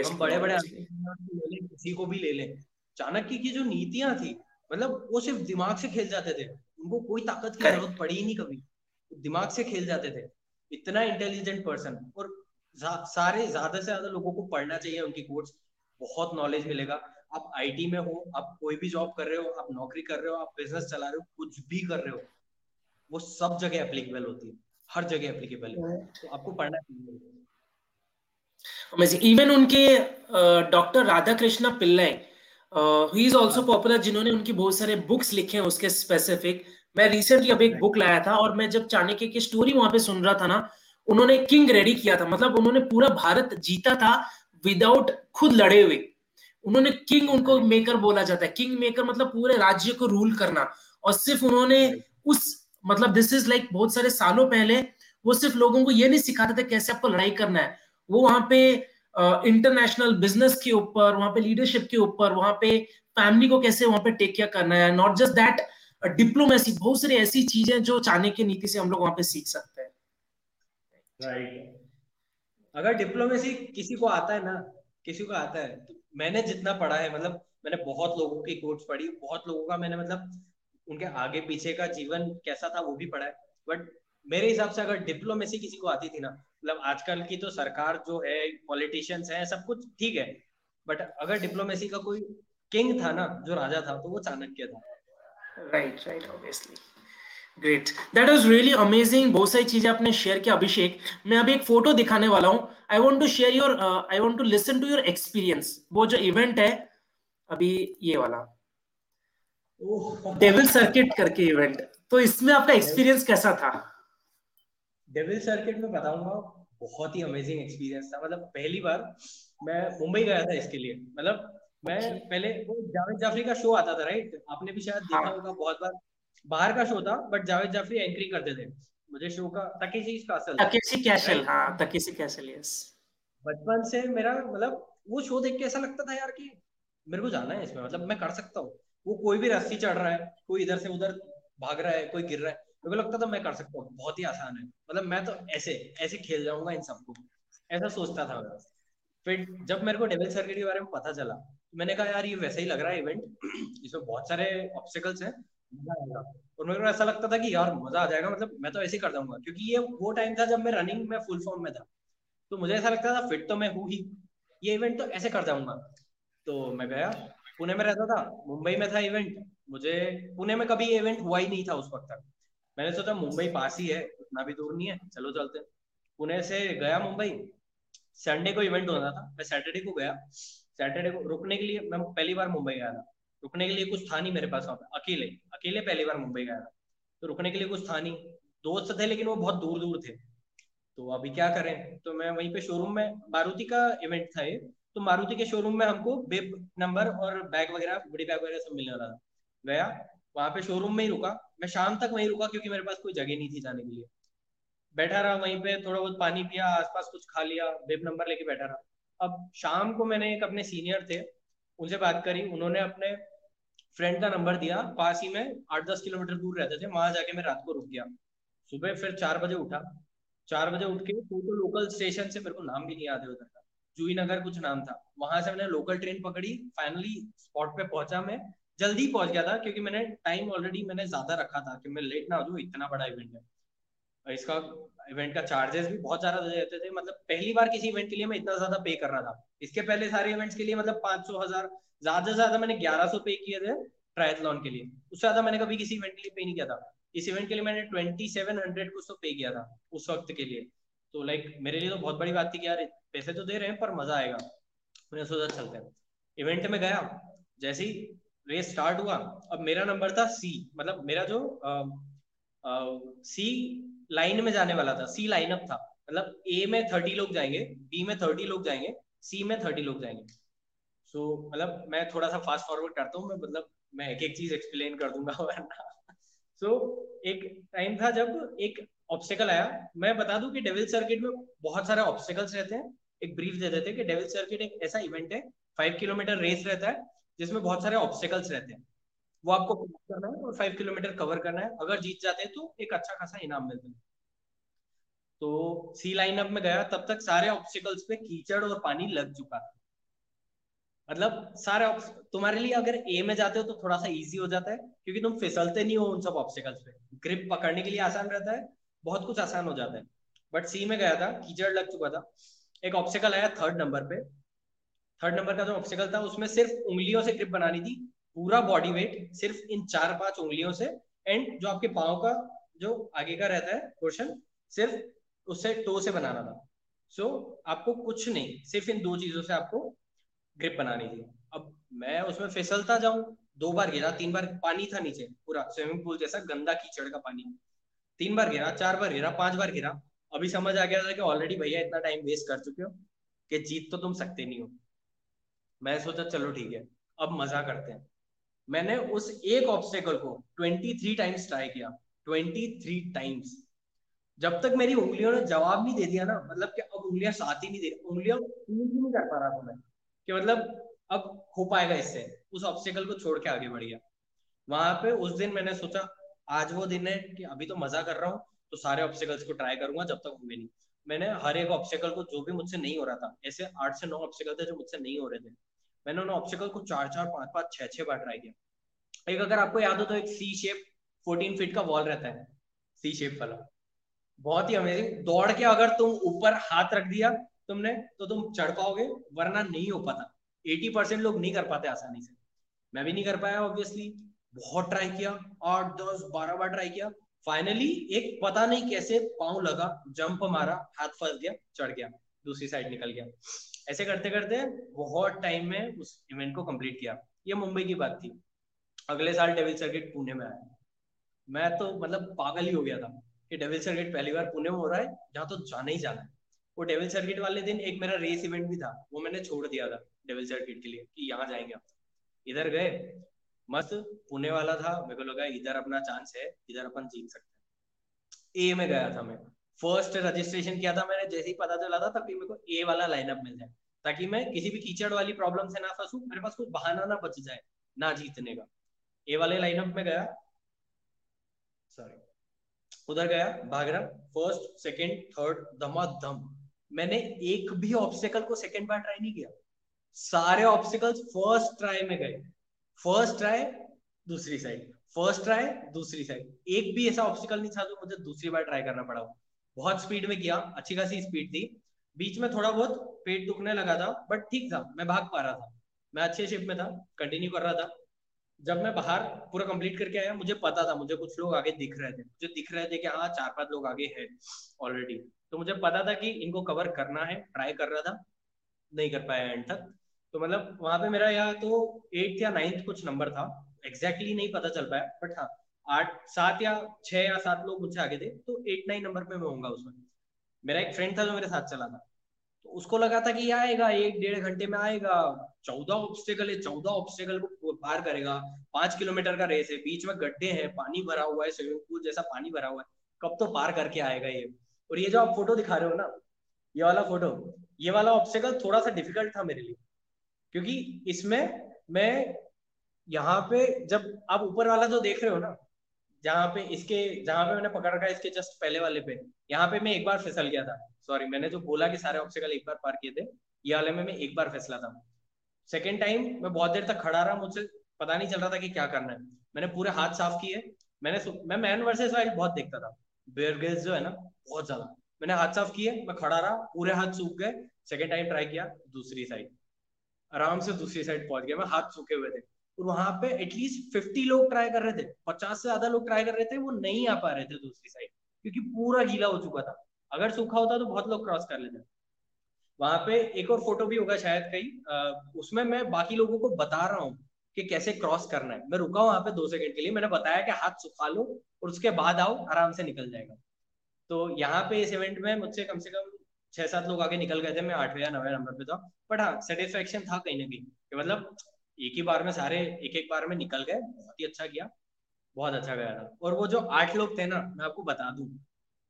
हम बड़े बड़े ले किसी को भी ले लें। चाणक्य की जो नीतियाँ थी मतलब वो सिर्फ़ दिमाग से खेल जाते थे। उनको कोई ताकत की ज़रूरत पड़ी ही नहीं कभी। दिमाग से खेल जाते थे। इतना इंटेलिजेंट पर्सन और सारे ज़्यादा से ज़्यादा लोगों को पढ़ना चाहिए उनकी कोर्स बहुत नॉलेज मिलेगा। आप आईटी में हो आप कोई भी जॉब कर रहे हो आप नौकरी कर रहे हो आप बिज़नेस चला रहे हो कुछ भी कर रहे हो वो सब जगह एप्लीकेबल होती है। हर जगह एप्लीकेबल है। तो आपको पढ़ना चाहिए। इवन उनके doctor Radha Krishna Pillai he is also popular जिन्होंने उनकी बहुत सारे बुक्स लिखे हैं उसके स्पेसिफिक मैं रिसेंटली अब एक बुक लाया था और मैं जब चाणक्य की स्टोरी वहाँ पे सुन रहा था ना उन्होंने किंग रेडी किया था। मतलब उन्होंने पूरा भारत जीता था विदाउट खुद लड़े हुए। उन्होंने किंग उनको मेकर बोला जाता है। किंग मेकर मतलब पूरे राज्य को रूल करना। और सिर्फ़ उन्होंने उस मतलब दिस इज़ लाइक बहुत सारे सालों पहले वो सिर्फ़ लोगों को ये नहीं सिखाते थे कैसे आपको लड़ाई करना है। वो वहाँ पे इंटरनेशनल बिज़नेस के ऊपर, वहाँ पे लीडरशिप के ऊपर, वहाँ पे फैमिली को कैसे वहाँ पे टेक केयर करना है। नॉट जस्ट दैट डिप्लोमेसी बहुत सारी ऐसी चीज़ें जो चाणक्य नीति से हम लोग वहाँ पे सीख सकते अगर डिप्लोमेसी किसी को आता है ना, किसी को आता है तो मैंने जितना पढ़ा है मतलब मैंने बहुत लोगों की कोट्स पढ़ी, बहुत लोगों का मैंने मतलब उनके आगे पीछे का जीवन कैसा था वो भी पढ़ा है। बट मेरे हिसाब से अगर डिप्लोमेसी किसी को आती थी ना मतलब आजकल की तो सरकार जो है पॉलिटिशियंस है, सब कुछ ठीक है। बट अगर डिप्लोमेसी का कोई किंग था ना, जो राजा था तो वो चाणक्य था। Right right obviously great that was really amazing बहुत सारी चीज़ें आपने शेयर किया अभिषेक। मैं अभी एक फ़ोटो दिखाने वाला हूँ। I want to share your I want to listen to your experience वो जो इवेंट है अभी ये वाला। डेविल सर्किट करके इवेंट तो इसमें आपका एक्सपीरियंस कैसा था? डेविल सर्किट में बताऊँगा बहुत ही अमेजिंग एक्सपीरियंस था। मतलब पहली बार मैं मुंबई गया था इसके लिए। मतलब मैं पहले वो जावेद जाफरी का शो आता था राइट आपने भी शायद देखा हाँ। होगा बहुत बार। बाहर का शो था बट जावेद जाफरी एंकरिंग करते थे। मुझे शो का तकेशी कैसल तकेशी कैसल हाँ तकेशी कैसल यस बचपन से मेरा मतलब वो शो देख के ऐसा लगता था यार कि मेरे को जाना है इसमें मतलब मैं कर सकता हूँ। वो कोई भी रस्सी चढ़ रहा है कोई इधर से उधर भाग रहा है कोई गिर रहा है मेरे को लगता था मैं कर सकता हूँ। बहुत ही आसान है। मतलब मैं तो ऐसे ऐसे खेल जाऊँगा इन सबको। ऐसा सोचता था मैं। फिर जब मेरे को डेविल सर्किट के बारे में पता चला मैंने कहा यार ये वैसा ही लग रहा है इवेंट *clears throat* इसमें बहुत सारे ऑब्स्टिकल्स हैं। और मेरे को ऐसा लगता था कि यार मज़ा आ जाएगा मतलब मैं तो ऐसे ही कर दूँगा क्योंकि ये वो टाइम था जब मैं रनिंग में फुल फॉर्म में था। तो मुझे ऐसा लगता था, फिट तो मैं हूँ ही। ये इवेंट तो ऐसे कर जाऊँगा। तो मैं गया। पुणे में रहता था, मुंबई में था इवेंट मुझे पुणे में कभी इवेंट हुआ ही नहीं था उस वक्त तक। मैंने सोचा, मुंबई पास ही है, उतना भी दूर नहीं है, चलो चलते पुणे से गया मुंबई। संडे को इवेंट होना था। मैं सैटरडे को गया। सैटरडे को रुकने के लिए मैं पहली बार मुंबई गया था। रुकने के लिए कुछ था नहीं मेरे पास वहाँ पे, अकेले अकेले पहली बार मुंबई गया था। तो रुकने के लिए कुछ था नहीं। दोस्त थे लेकिन वो बहुत दूर दूर थे। तो अभी क्या करें? तो मैं वहीं पे शोरूम में, मारुति का इवेंट था ये। तो मारुति के शोरूम में हमको बेब नंबर और बैग वगैरह बड़ी बैग वगैरह सब मिलने था। गया, वहाँ पे शोरूम में ही रुका। मैं शाम तक वहीं रुका क्योंकि मेरे पास कोई जगह नहीं थी जाने के लिए। बैठा रहा वहीं पे, थोड़ा बहुत पानी पिया, आसपास कुछ खा लिया बेब नंबर लेके बैठा रहा। अब शाम को मैंने एक अपने सीनियर थे, उनसे बात करी। उन्होंने अपने फ्रेंड का नंबर दिया पास ही में आठ दस किलोमीटर दूर रहते थे वहाँ जाके मैं रात को रुक गया। सुबह फिर चार बजे उठा। चार बजे उठ के तो, तो लोकल स्टेशन से मेरे को नाम भी नहीं याद है उधर का। जूही नगर कुछ नाम था। वहाँ से मैंने लोकल ट्रेन पकड़ी। फाइनली स्पॉट पे पहुँचा मैं। जल्दी पहुँच गया था क्योंकि मैंने टाइम ऑलरेडी मैंने ज़्यादा रखा था कि मैं लेट ना हो जाऊँ इतना बड़ा इवेंट है। इसका इवेंट का चार्जेस भी बहुत ज़्यादा देते थे। मतलब पहली बार किसी इवेंट के लिए मैं इतना ज़्यादा पे कर रहा था। इसके पहले सारे इवेंट्स के लिए मतलब पाँच सौ, हज़ार, ज़्यादा से ज़्यादा मैंने ग्यारह सौ पे किए थे ट्रायथलॉन के लिए। उससे ज़्यादा मैंने कभी किसी इवेंट के लिए पे नहीं किया था। इस इवेंट के लिए मैंने ट्वेंटी सेवन हंड्रेड कुछ तो पे किया था उस वक्त के लिए। तो लाइक मेरे लिए तो बहुत बड़ी बात थी कि यार पैसे तो दे रहे हैं पर मज़ा आएगा। मैंने सोचा चलते हैं। इवेंट में गया। जैसे ही रेस स्टार्ट हुआ, अब मेरा नंबर था सी मतलब मेरा जो सी लाइन में जाने वाला था सी लाइनअप था। मतलब ए में थर्टी लोग जाएँगे बी में थर्टी लोग जाएँगे सी में थर्टी लोग जाएँगे। सो so, मतलब मैं थोड़ा सा फास्ट फॉरवर्ड करता हूँ मैं मतलब मैं एक एक चीज़ एक्सप्लेन कर दूँगा *laughs* वरना। सो so, एक टाइम था जब एक ऑब्स्टिकल आया। मैं बता दूँ कि डेविल सर्किट में बहुत सारे ऑब्स्टिकल्स रहते हैं। एक ब्रीफ दे देते हैं कि डेविल सर्किट एक ऐसा इवेंट है फाइव किलोमीटर रेस रहता है जिसमें बहुत सारे ऑब्स्टिकल्स रहते हैं। वो आपको करना है और फाइव किलोमीटर कवर करना है। अगर जीत जाते हैं तो एक अच्छा खासा इनाम मिलता है। तो सी लाइन अप में गया, तब तक सारे ऑब्स्टिकल्स पे कीचड़ और पानी लग चुका था। मतलब सारे तुम्हारे लिए अगर ए में जाते हो तो थोड़ा सा इजी हो जाता है, क्योंकि तुम फिसलते नहीं हो उन सब ऑब्स्टिकल्स पे। ग्रिप पकड़ने के लिए आसान रहता है, बहुत कुछ आसान हो जाता है। बट सी में गया था, कीचड़ लग चुका था। एक ऑब्स्टिकल आया थर्ड नंबर पे। थर्ड नंबर का जो ऑब्स्टिकल था, उसमें सिर्फ़ उंगलियों से ग्रिप बनानी थी पूरा बॉडी वेट सिर्फ़ इन चार पाँच उंगलियों से एंड जो आपके पाओ का जो आगे का रहता है पोर्शन सिर्फ़ उससे टो से बनाना था। सो so, आपको कुछ नहीं सिर्फ़ इन दो चीज़ों से आपको ग्रिप बनानी थी। अब मैं उसमें फिसलता जाऊँ दो बार गिरा तीन बार पानी था नीचे पूरा स्विमिंग पूल जैसा गंदा कीचड़ का पानी। तीन बार गिरा चार बार गिरा पाँच बार गिरा अभी समझ आ गया था कि ऑलरेडी भैया इतना टाइम वेस्ट कर चुके हो कि जीत तो तुम सकते नहीं हो। मैं सोचा चलो ठीक है अब मज़ा करते हैं। मैंने उस एक ऑब्स्टेकल को 23 टाइम्स ट्राई किया 23 टाइम्स जब तक मेरी उंगलियों ने जवाब नहीं दे दिया ना मतलब कि अब उंगलियाँ साथ ही नहीं दे रही, उंगलियों नहीं कर पा रहा था मैं, कि मतलब अब हो पाएगा इससे, उस ऑब्स्टेकल को छोड़ के आगे बढ़ गया। वहाँ पे उस दिन मैंने सोचा, आज वो दिन है कि अभी तो मज़ा कर रहा हूँ तो सारे ऑब्स्टेकल्स को ट्राई करूँगा, जब तक होंगे नहीं। मैंने हर एक ऑब्स्टेकल को जो भी मुझसे नहीं हो रहा था, ऐसे आठ से नौ ऑब्स्टेकल थे जो मुझसे नहीं हो रहे थे। मैंने उन ऑब्स्टिकल को चार चार, पाँच पाँच, छह छह बार ट्राई किया। एक अगर आपको याद हो तो एक सी शेप फोर्टीन फीट का वॉल रहता है सी शेप वाला। बहुत ही अमेजिंग दौड़ के अगर तुम ऊपर हाथ रख दिया तुमने तो तुम चढ़ पाओगे, वरना नहीं हो पाता। एटी परसेंट लोग नहीं कर पाते आसानी से। मैं भी नहीं कर पाया ऑब्वियसली बहुत ट्राई किया, आठ, दस, बारह बार ट्राई किया। फाइनली एक पता नहीं कैसे पाँव लगा जंप मारा, हाथ फंस गया, चढ़ गया। दूसरी साइड निकल गया। ऐसे करते करते बहुत टाइम में उस इवेंट को कंप्लीट किया। ये मुंबई की बात थी। अगले साल डेविल सर्किट पुणे में आया। मैं तो मतलब पागल ही हो गया था कि डेविल सर्किट पहली बार पुणे में हो रहा है, जहाँ तो जाना ही जाना है। वो डेविल सर्किट वाले दिन एक मेरा रेस इवेंट भी था। वो मैंने छोड़ दिया था डेविल सर्किट के लिए कि यहाँ जाएँगे इधर गए। मस्त पुणे वाला था। मेरे को लगा इधर अपना चांस है, इधर अपन जीत सकते हैं। ए में गया था मैं। फ़र्स्ट रजिस्ट्रेशन किया था मैंने, जैसे ही पता चला था तभी मेरे को ए वाला लाइनअप मिल जाए, ताकि मैं किसी भी कीचड़ वाली प्रॉब्लम से ना फंसू, मेरे पास कुछ बहाना ना बच जाए, ना जीतने का। ए वाले लाइनअप में गया सॉरी उधर गया भाग रहा फ़र्स्ट सेकंड थर्ड धम मैंने एक भी ऑब्स्टिकल को सेकंड बार ट्राई नहीं किया। सारे ऑब्स्टिकल्स फ़र्स्ट ट्राई में गए। फ़र्स्ट ट्राई दूसरी साइड फ़र्स्ट ट्राई दूसरी साइड एक भी ऐसा ऑब्स्टिकल नहीं था जो मुझे दूसरी बार ट्राई करना पड़ा बहुत स्पीड में किया, अच्छी खासी स्पीड थी। बीच में थोड़ा बहुत पेट दुखने लगा था बट ठीक था, मैं भाग पा रहा था। मैं अच्छे शेप में था कंटिन्यू कर रहा था। जब मैं बाहर पूरा कंप्लीट करके आया, मुझे पता था, मुझे कुछ लोग आगे दिख रहे थे। मुझे दिख रहे थे कि हाँ चार पाँच लोग आगे हैं ऑलरेडी तो मुझे पता था कि इनको कवर करना है ट्राई कर रहा था, नहीं कर पाया एंड तक। तो मतलब वहाँ पे मेरा या तो एट्थ या नाइन्थ कुछ नंबर था। एग्जैक्टली exactly नहीं पता चल पाया बट हाँ आठ, सात या छह या सात लोग मुझसे आगे थे तो एट नाइन नंबर पे मैं होऊँगा उसमें मेरा एक फ्रेंड था जो मेरे साथ चला था। तो उसको लगा था कि ये आएगा, एक डेढ़ घंटे में आएगा। चौदह ऑब्स्टेकल है, चौदह ऑब्स्टेकल को पार करेगा। पाँच किलोमीटर का रेस है, बीच में गड्ढे हैं, पानी भरा हुआ है स्विमिंग पूल जैसा पानी भरा हुआ है। कब तो पार करके आएगा ये। और ये जो आप फ़ोटो दिखा रहे हो ना, ये वाला फ़ोटो ये वाला ऑब्स्टेकल थोड़ा सा डिफ़िकल्ट था मेरे लिए। क्योंकि इसमें मैं यहाँ पे, जब आप ऊपर वाला जो देख रहे हो ना जहाँ पे इसके, जहाँ पे मैंने पकड़ रखा इसके जस्ट पहले वाले पे, यहाँ पे मैं एक बार फिसल गया था। सॉरी मैंने जो बोला कि सारे ऑब्स्टिकल एक बार पार किए थे, ये वाले में मैं एक बार फिसला था। सेकेंड टाइम मैं बहुत देर तक खड़ा रहा, मुझसे पता नहीं चल रहा था कि क्या करना है। मैंने पूरे हाथ साफ़ किए, मैंने मैं मैन वर्सेस वाइल्ड बहुत देखता था। बेयर जो है ना, बहुत ज़्यादा। मैंने हाथ साफ़ किए, मैं खड़ा रहा, पूरे हाथ सूख गए। सेकेंड टाइम ट्राई किया, दूसरी साइड आराम से दूसरी साइड पहुँच गया, मैं हाथ सूखे हुए थे। वहाँ पे एटलीस्ट फिफ्टी लोग ट्राई कर रहे थे, पचास से ज़्यादा लोग ट्राई कर रहे थे, वो नहीं आ पा रहे थे दूसरी साइड क्योंकि पूरा गीला हो चुका था। अगर सूखा होता तो बहुत लोग क्रॉस कर लेते। वहाँ पे एक और फ़ोटो भी होगा शायद कहीं उसमें मैं बाकी लोगों को बता रहा हूँ कि कैसे क्रॉस करना है। मैं रुका वहाँ पे दो सेकंड के लिए, मैंने बताया कि हाथ सुखा लो और उसके बाद आओ, आराम से निकल जाएगा। तो यहाँ पे इस इवेंट में मुझसे कम से कम छह सात लोग आगे निकल गए थे, मैं आठवें या नवे नंबर पे था। बट हाँ सेटिस्फेक्शन था कहीं ना कहीं मतलब एक ही बार में सारे एक एक बार में निकल गए, बहुत ही अच्छा किया, बहुत अच्छा गया था। और वो जो आठ लोग थे ना, मैं आपको बता दू,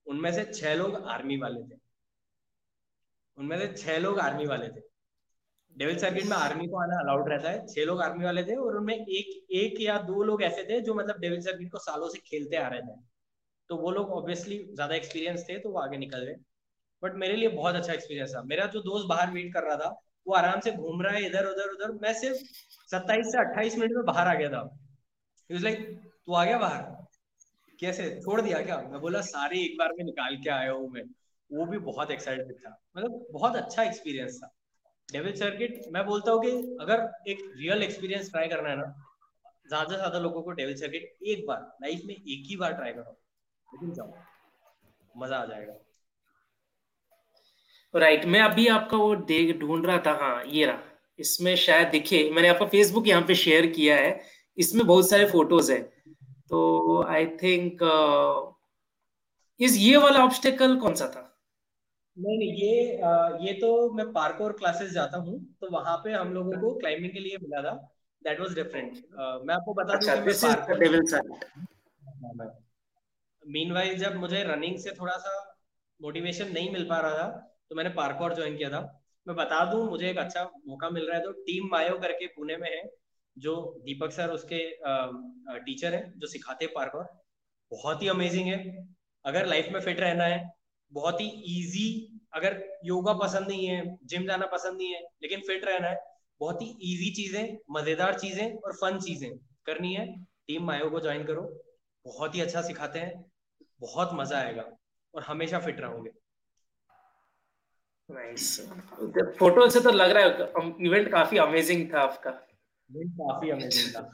उनमें से छह लोग आर्मी वाले थे। उनमें से छह लोग आर्मी वाले थे। डेविल सर्किट में आर्मी को आना अलाउड रहता है, छह लोग आर्मी वाले थे और उनमें एक एक या दो लोग ऐसे थे जो मतलब डेविल सर्किट को सालों से खेलते आ रहे थे। तो वो लोग ऑब्वियसली ज़्यादा एक्सपीरियंस थे तो वो आगे निकल गए। बट मेरे लिए बहुत अच्छा एक्सपीरियंस था। मेरा जो दोस्त बाहर वेट कर रहा था वो आराम से घूम रहा है इधर, उधर उधर। मैं सिर्फ़ सत्ताईस से अट्ठाईस मिनट में बाहर आ गया था। लाइक तू आ गया बाहर? कैसे? छोड़ दिया क्या? मैं बोला, सारे एक बार में निकाल के आया हूँ मैं। वो भी बहुत एक्साइटेड था। मतलब बहुत अच्छा एक्सपीरियंस था। डेविल सर्किट मैं बोलता हूँ कि अगर एक रियल एक्सपीरियंस ट्राई करना है ना, ज़्यादा से ज़्यादा लोगों को डेविल सर्किट एक बार लाइफ में एक ही बार ट्राई करो। लेकिन जाओ, मज़ा आ जाएगा। राइट right, मैं अभी आपका वो देख ढूंढ रहा था हाँ ये रहा। इसमें शायद दिखे मैंने आपका फेसबुक यहाँ पे शेयर किया है इसमें बहुत सारे फ़ोटोज़ है। तो आई थिंक इस ये वाला ऑब्स्टेकल कौन सा था? नहीं नहीं ये आ, ये तो मैं पार्क और क्लासेस जाता हूँ तो वहाँ पे हम लोगों को क्लाइंबिंग के लिए मिला था। दैट वाज डिफरेंट मैं आपको बता दूँ अच्छा, मैं मीनवाइल जब मुझे रनिंग से थोड़ा सा मोटिवेशन नहीं मिल पा रहा था तो मैंने पार्कोर ज्वाइन किया था। मैं बता दूँ, मुझे एक अच्छा मौका मिल रहा है। तो टीम मायो करके पुणे में है, जो दीपक सर उसके टीचर है, जो सिखाते हैं पार्कोर। बहुत ही अमेजिंग है। अगर लाइफ में फिट रहना है, बहुत ही इजी अगर योगा पसंद नहीं है जिम जाना पसंद नहीं है, लेकिन फिट रहना है, बहुत ही इजी चीज़ें, मज़ेदार चीज़ें और फन चीज़ें करनी है। टीम मायो को ज्वाइन करो। बहुत ही अच्छा सिखाते हैं। बहुत मज़ा आएगा और हमेशा फिट रहोगे। फ़ोटो से तो लग रहा है इवेंट काफ़ी अमेजिंग था आपका। काफ़ी अमेजिंग था।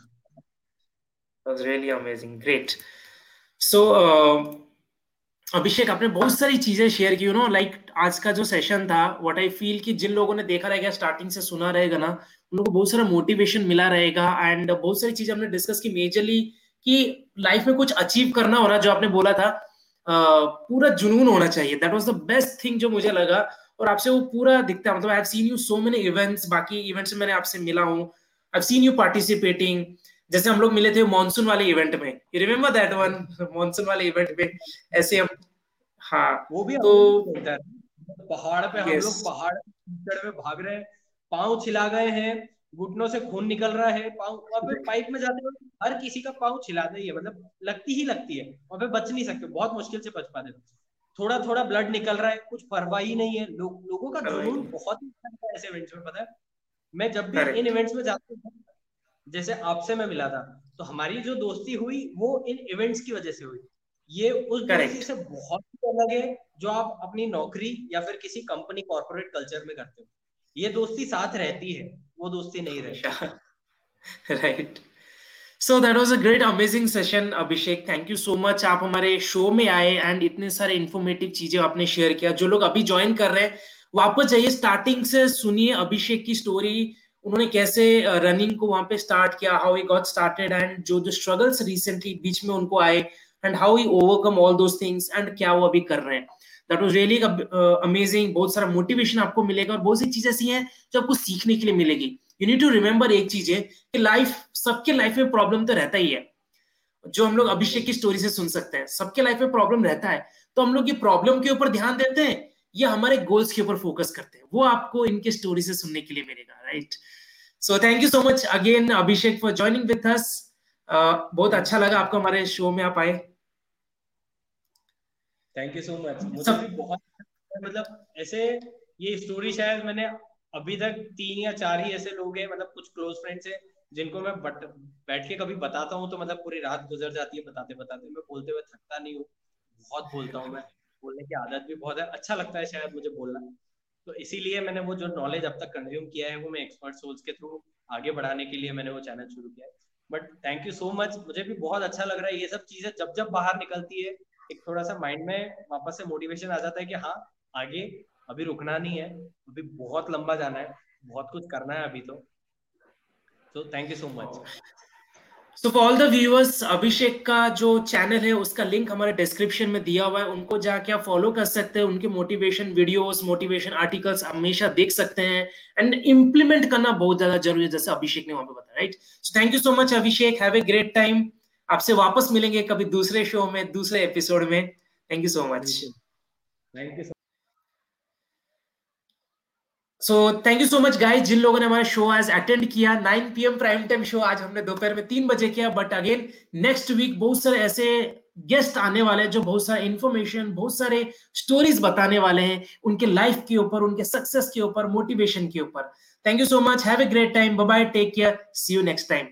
Was really amazing. Great. So uh, अभिषेक आपने बहुत सारी चीज़ें शेयर की यू नो लाइक आज का जो सेशन था व्हाट आई फील कि जिन लोगों ने देखा रहेगा स्टार्टिंग से सुना रहेगा ना उन लोगों को बहुत सारा मोटिवेशन मिला रहेगा एंड बहुत सारी चीज़ें हमने डिस्कस की मेजरली कि लाइफ में कुछ अचीव करना हो रहा जो आपने बोला था uh, पूरा जुनून होना चाहिए। That was the best thing जो मुझे लगा। और आपसे वो पूरा दिखता है। मतलब I have seen you so many events बाकी इवेंट्स में मैंने आपसे मिला हूँ। I have seen you participating जैसे हम लोग मिले थे मॉनसून वाले इवेंट में। You remember that one monsoon वाले इवेंट में ऐसे हम हाँ वो भी तो पहाड़ पे हम लोग पहाड़ में भाग रहे हैं। पाँव छिला गए हैं। घुटनों से खून निकल रहा है। पाँव और फिर पाइप में जाते हुए हर किसी का पाँव छिलाता ही है मतलब लगती ही लगती है। और फिर बच नहीं सकते। बहुत मुश्किल से बच पाते। थोड़ा थोड़ा ब्लड निकल रहा है कुछ परवाह ही नहीं है। लो, लोगों का जुनून बहुत ही अच्छा ऐसे इवेंट्स में पता है? मैं जब भी इन इवेंट्स में जाता हूँ जैसे आपसे मैं मिला था तो हमारी जो दोस्ती हुई वो इन इवेंट्स की वजह से हुई। ये उस दोस्ती से बहुत अलग है जो आप अपनी नौकरी या फिर किसी कंपनी कॉर्पोरेट कल्चर में करते हो। ये दोस्ती साथ रहती है वो दोस्ती नहीं रहती। *laughs* Right so that was a great amazing session Abhishek thank you so much आप हमारे शो में आए एंड इतने सारे इन्फॉर्मेटिव चीज़ें आपने शेयर किया। जो लोग अभी ज्वाइन कर रहे हैं वापस जाइए स्टार्टिंग से सुनिए अभिषेक की स्टोरी उन्होंने कैसे रनिंग को वहाँ पे स्टार्ट किया how he got started and जो जो स्ट्रगल्स रिसेंटली बीच में उनको आए and how he overcome all those things and क्या वो अभी कर रहे हैं। दैट वाज रियली अमेजिंग बहुत सारा मोटिवेशन आपको मिलेगा और बहुत सी चीज़ें ऐसी हैं जो आपको सीखने के लिए मिलेगी। यू नीड टू रिमेंबर एक चीज़ है कि लाइफ सबके लाइफ में प्रॉब्लम तो रहता ही है। जो हम लोग अभिषेक की स्टोरी से सुन सकते हैं। सबके लाइफ में प्रॉब्लम रहता है। तो हम लोग ये प्रॉब्लम के ऊपर ध्यान देते हैं या हमारे गोल्स के ऊपर फोकस करते हैं। वो आपको इनके स्टोरी से सुनने के लिए मिलेगा right so thank you so much again Abhishek for joining with us बहुत अच्छा लगा आपको हमारे शो में आप आए। थैंक यू सो मच मुझे भी बहुत मतलब ऐसे ये स्टोरी शायद मैंने अभी तक तीन या चार ही ऐसे लोग हैं मतलब कुछ क्लोज फ्रेंड्स हैं जिनको मैं बट, बैठ के कभी बताता हूँ तो मतलब पूरी रात गुजर जाती है बताते बताते। मैं बोलते हुए थकता नहीं हूँ बहुत बोलता हूँ मैं। बोलने की आदत भी बहुत है अच्छा लगता है शायद मुझे बोलना। तो इसीलिए मैंने वो जो नॉलेज अब तक कंज्यूम किया है वो मैं एक्सपर्ट सोर्स के थ्रू आगे बढ़ाने के लिए मैंने वो चैनल शुरू किया है। But thank you so much मुझे भी बहुत अच्छा लग रहा है ये सब चीज़ें जब जब बाहर निकलती है एक थोड़ा सा माइंड में वापस से मोटिवेशन आ जाता है कि हाँ आगे अभी रुकना नहीं है अभी बहुत लंबा जाना है बहुत कुछ करना है अभी तो। तो thank you so much so for all the viewers Abhishek का जो चैनल है उसका लिंक हमारे डिस्क्रिप्शन में दिया हुआ है। उनको जाके आप फॉलो कर सकते हैं। उनके मोटिवेशन वीडियोस मोटिवेशन आर्टिकल्स हमेशा देख सकते हैं। एंड इंप्लीमेंट करना बहुत ज़्यादा ज़रूरी है जैसे अभिषेक ने वहाँ पे बताया right so thank you so much Abhishek have a great time आपसे वापस मिलेंगे कभी दूसरे शो में दूसरे एपिसोड में। Thank you so much thank you so thank you so much guys जिन लोगों ने हमारा शो आज अटेंड किया 9 पीएम प्राइम टाइम शो आज हमने दोपहर में तीन बजे किया बट अगेन नेक्स्ट वीक बहुत सारे ऐसे गेस्ट आने वाले हैं जो बहुत सारे इन्फॉर्मेशन बहुत सारे स्टोरीज बताने वाले हैं उनके लाइफ के ऊपर, उनके सक्सेस के ऊपर मोटिवेशन के ऊपर. Thank you so much have a great time bye take care see you next time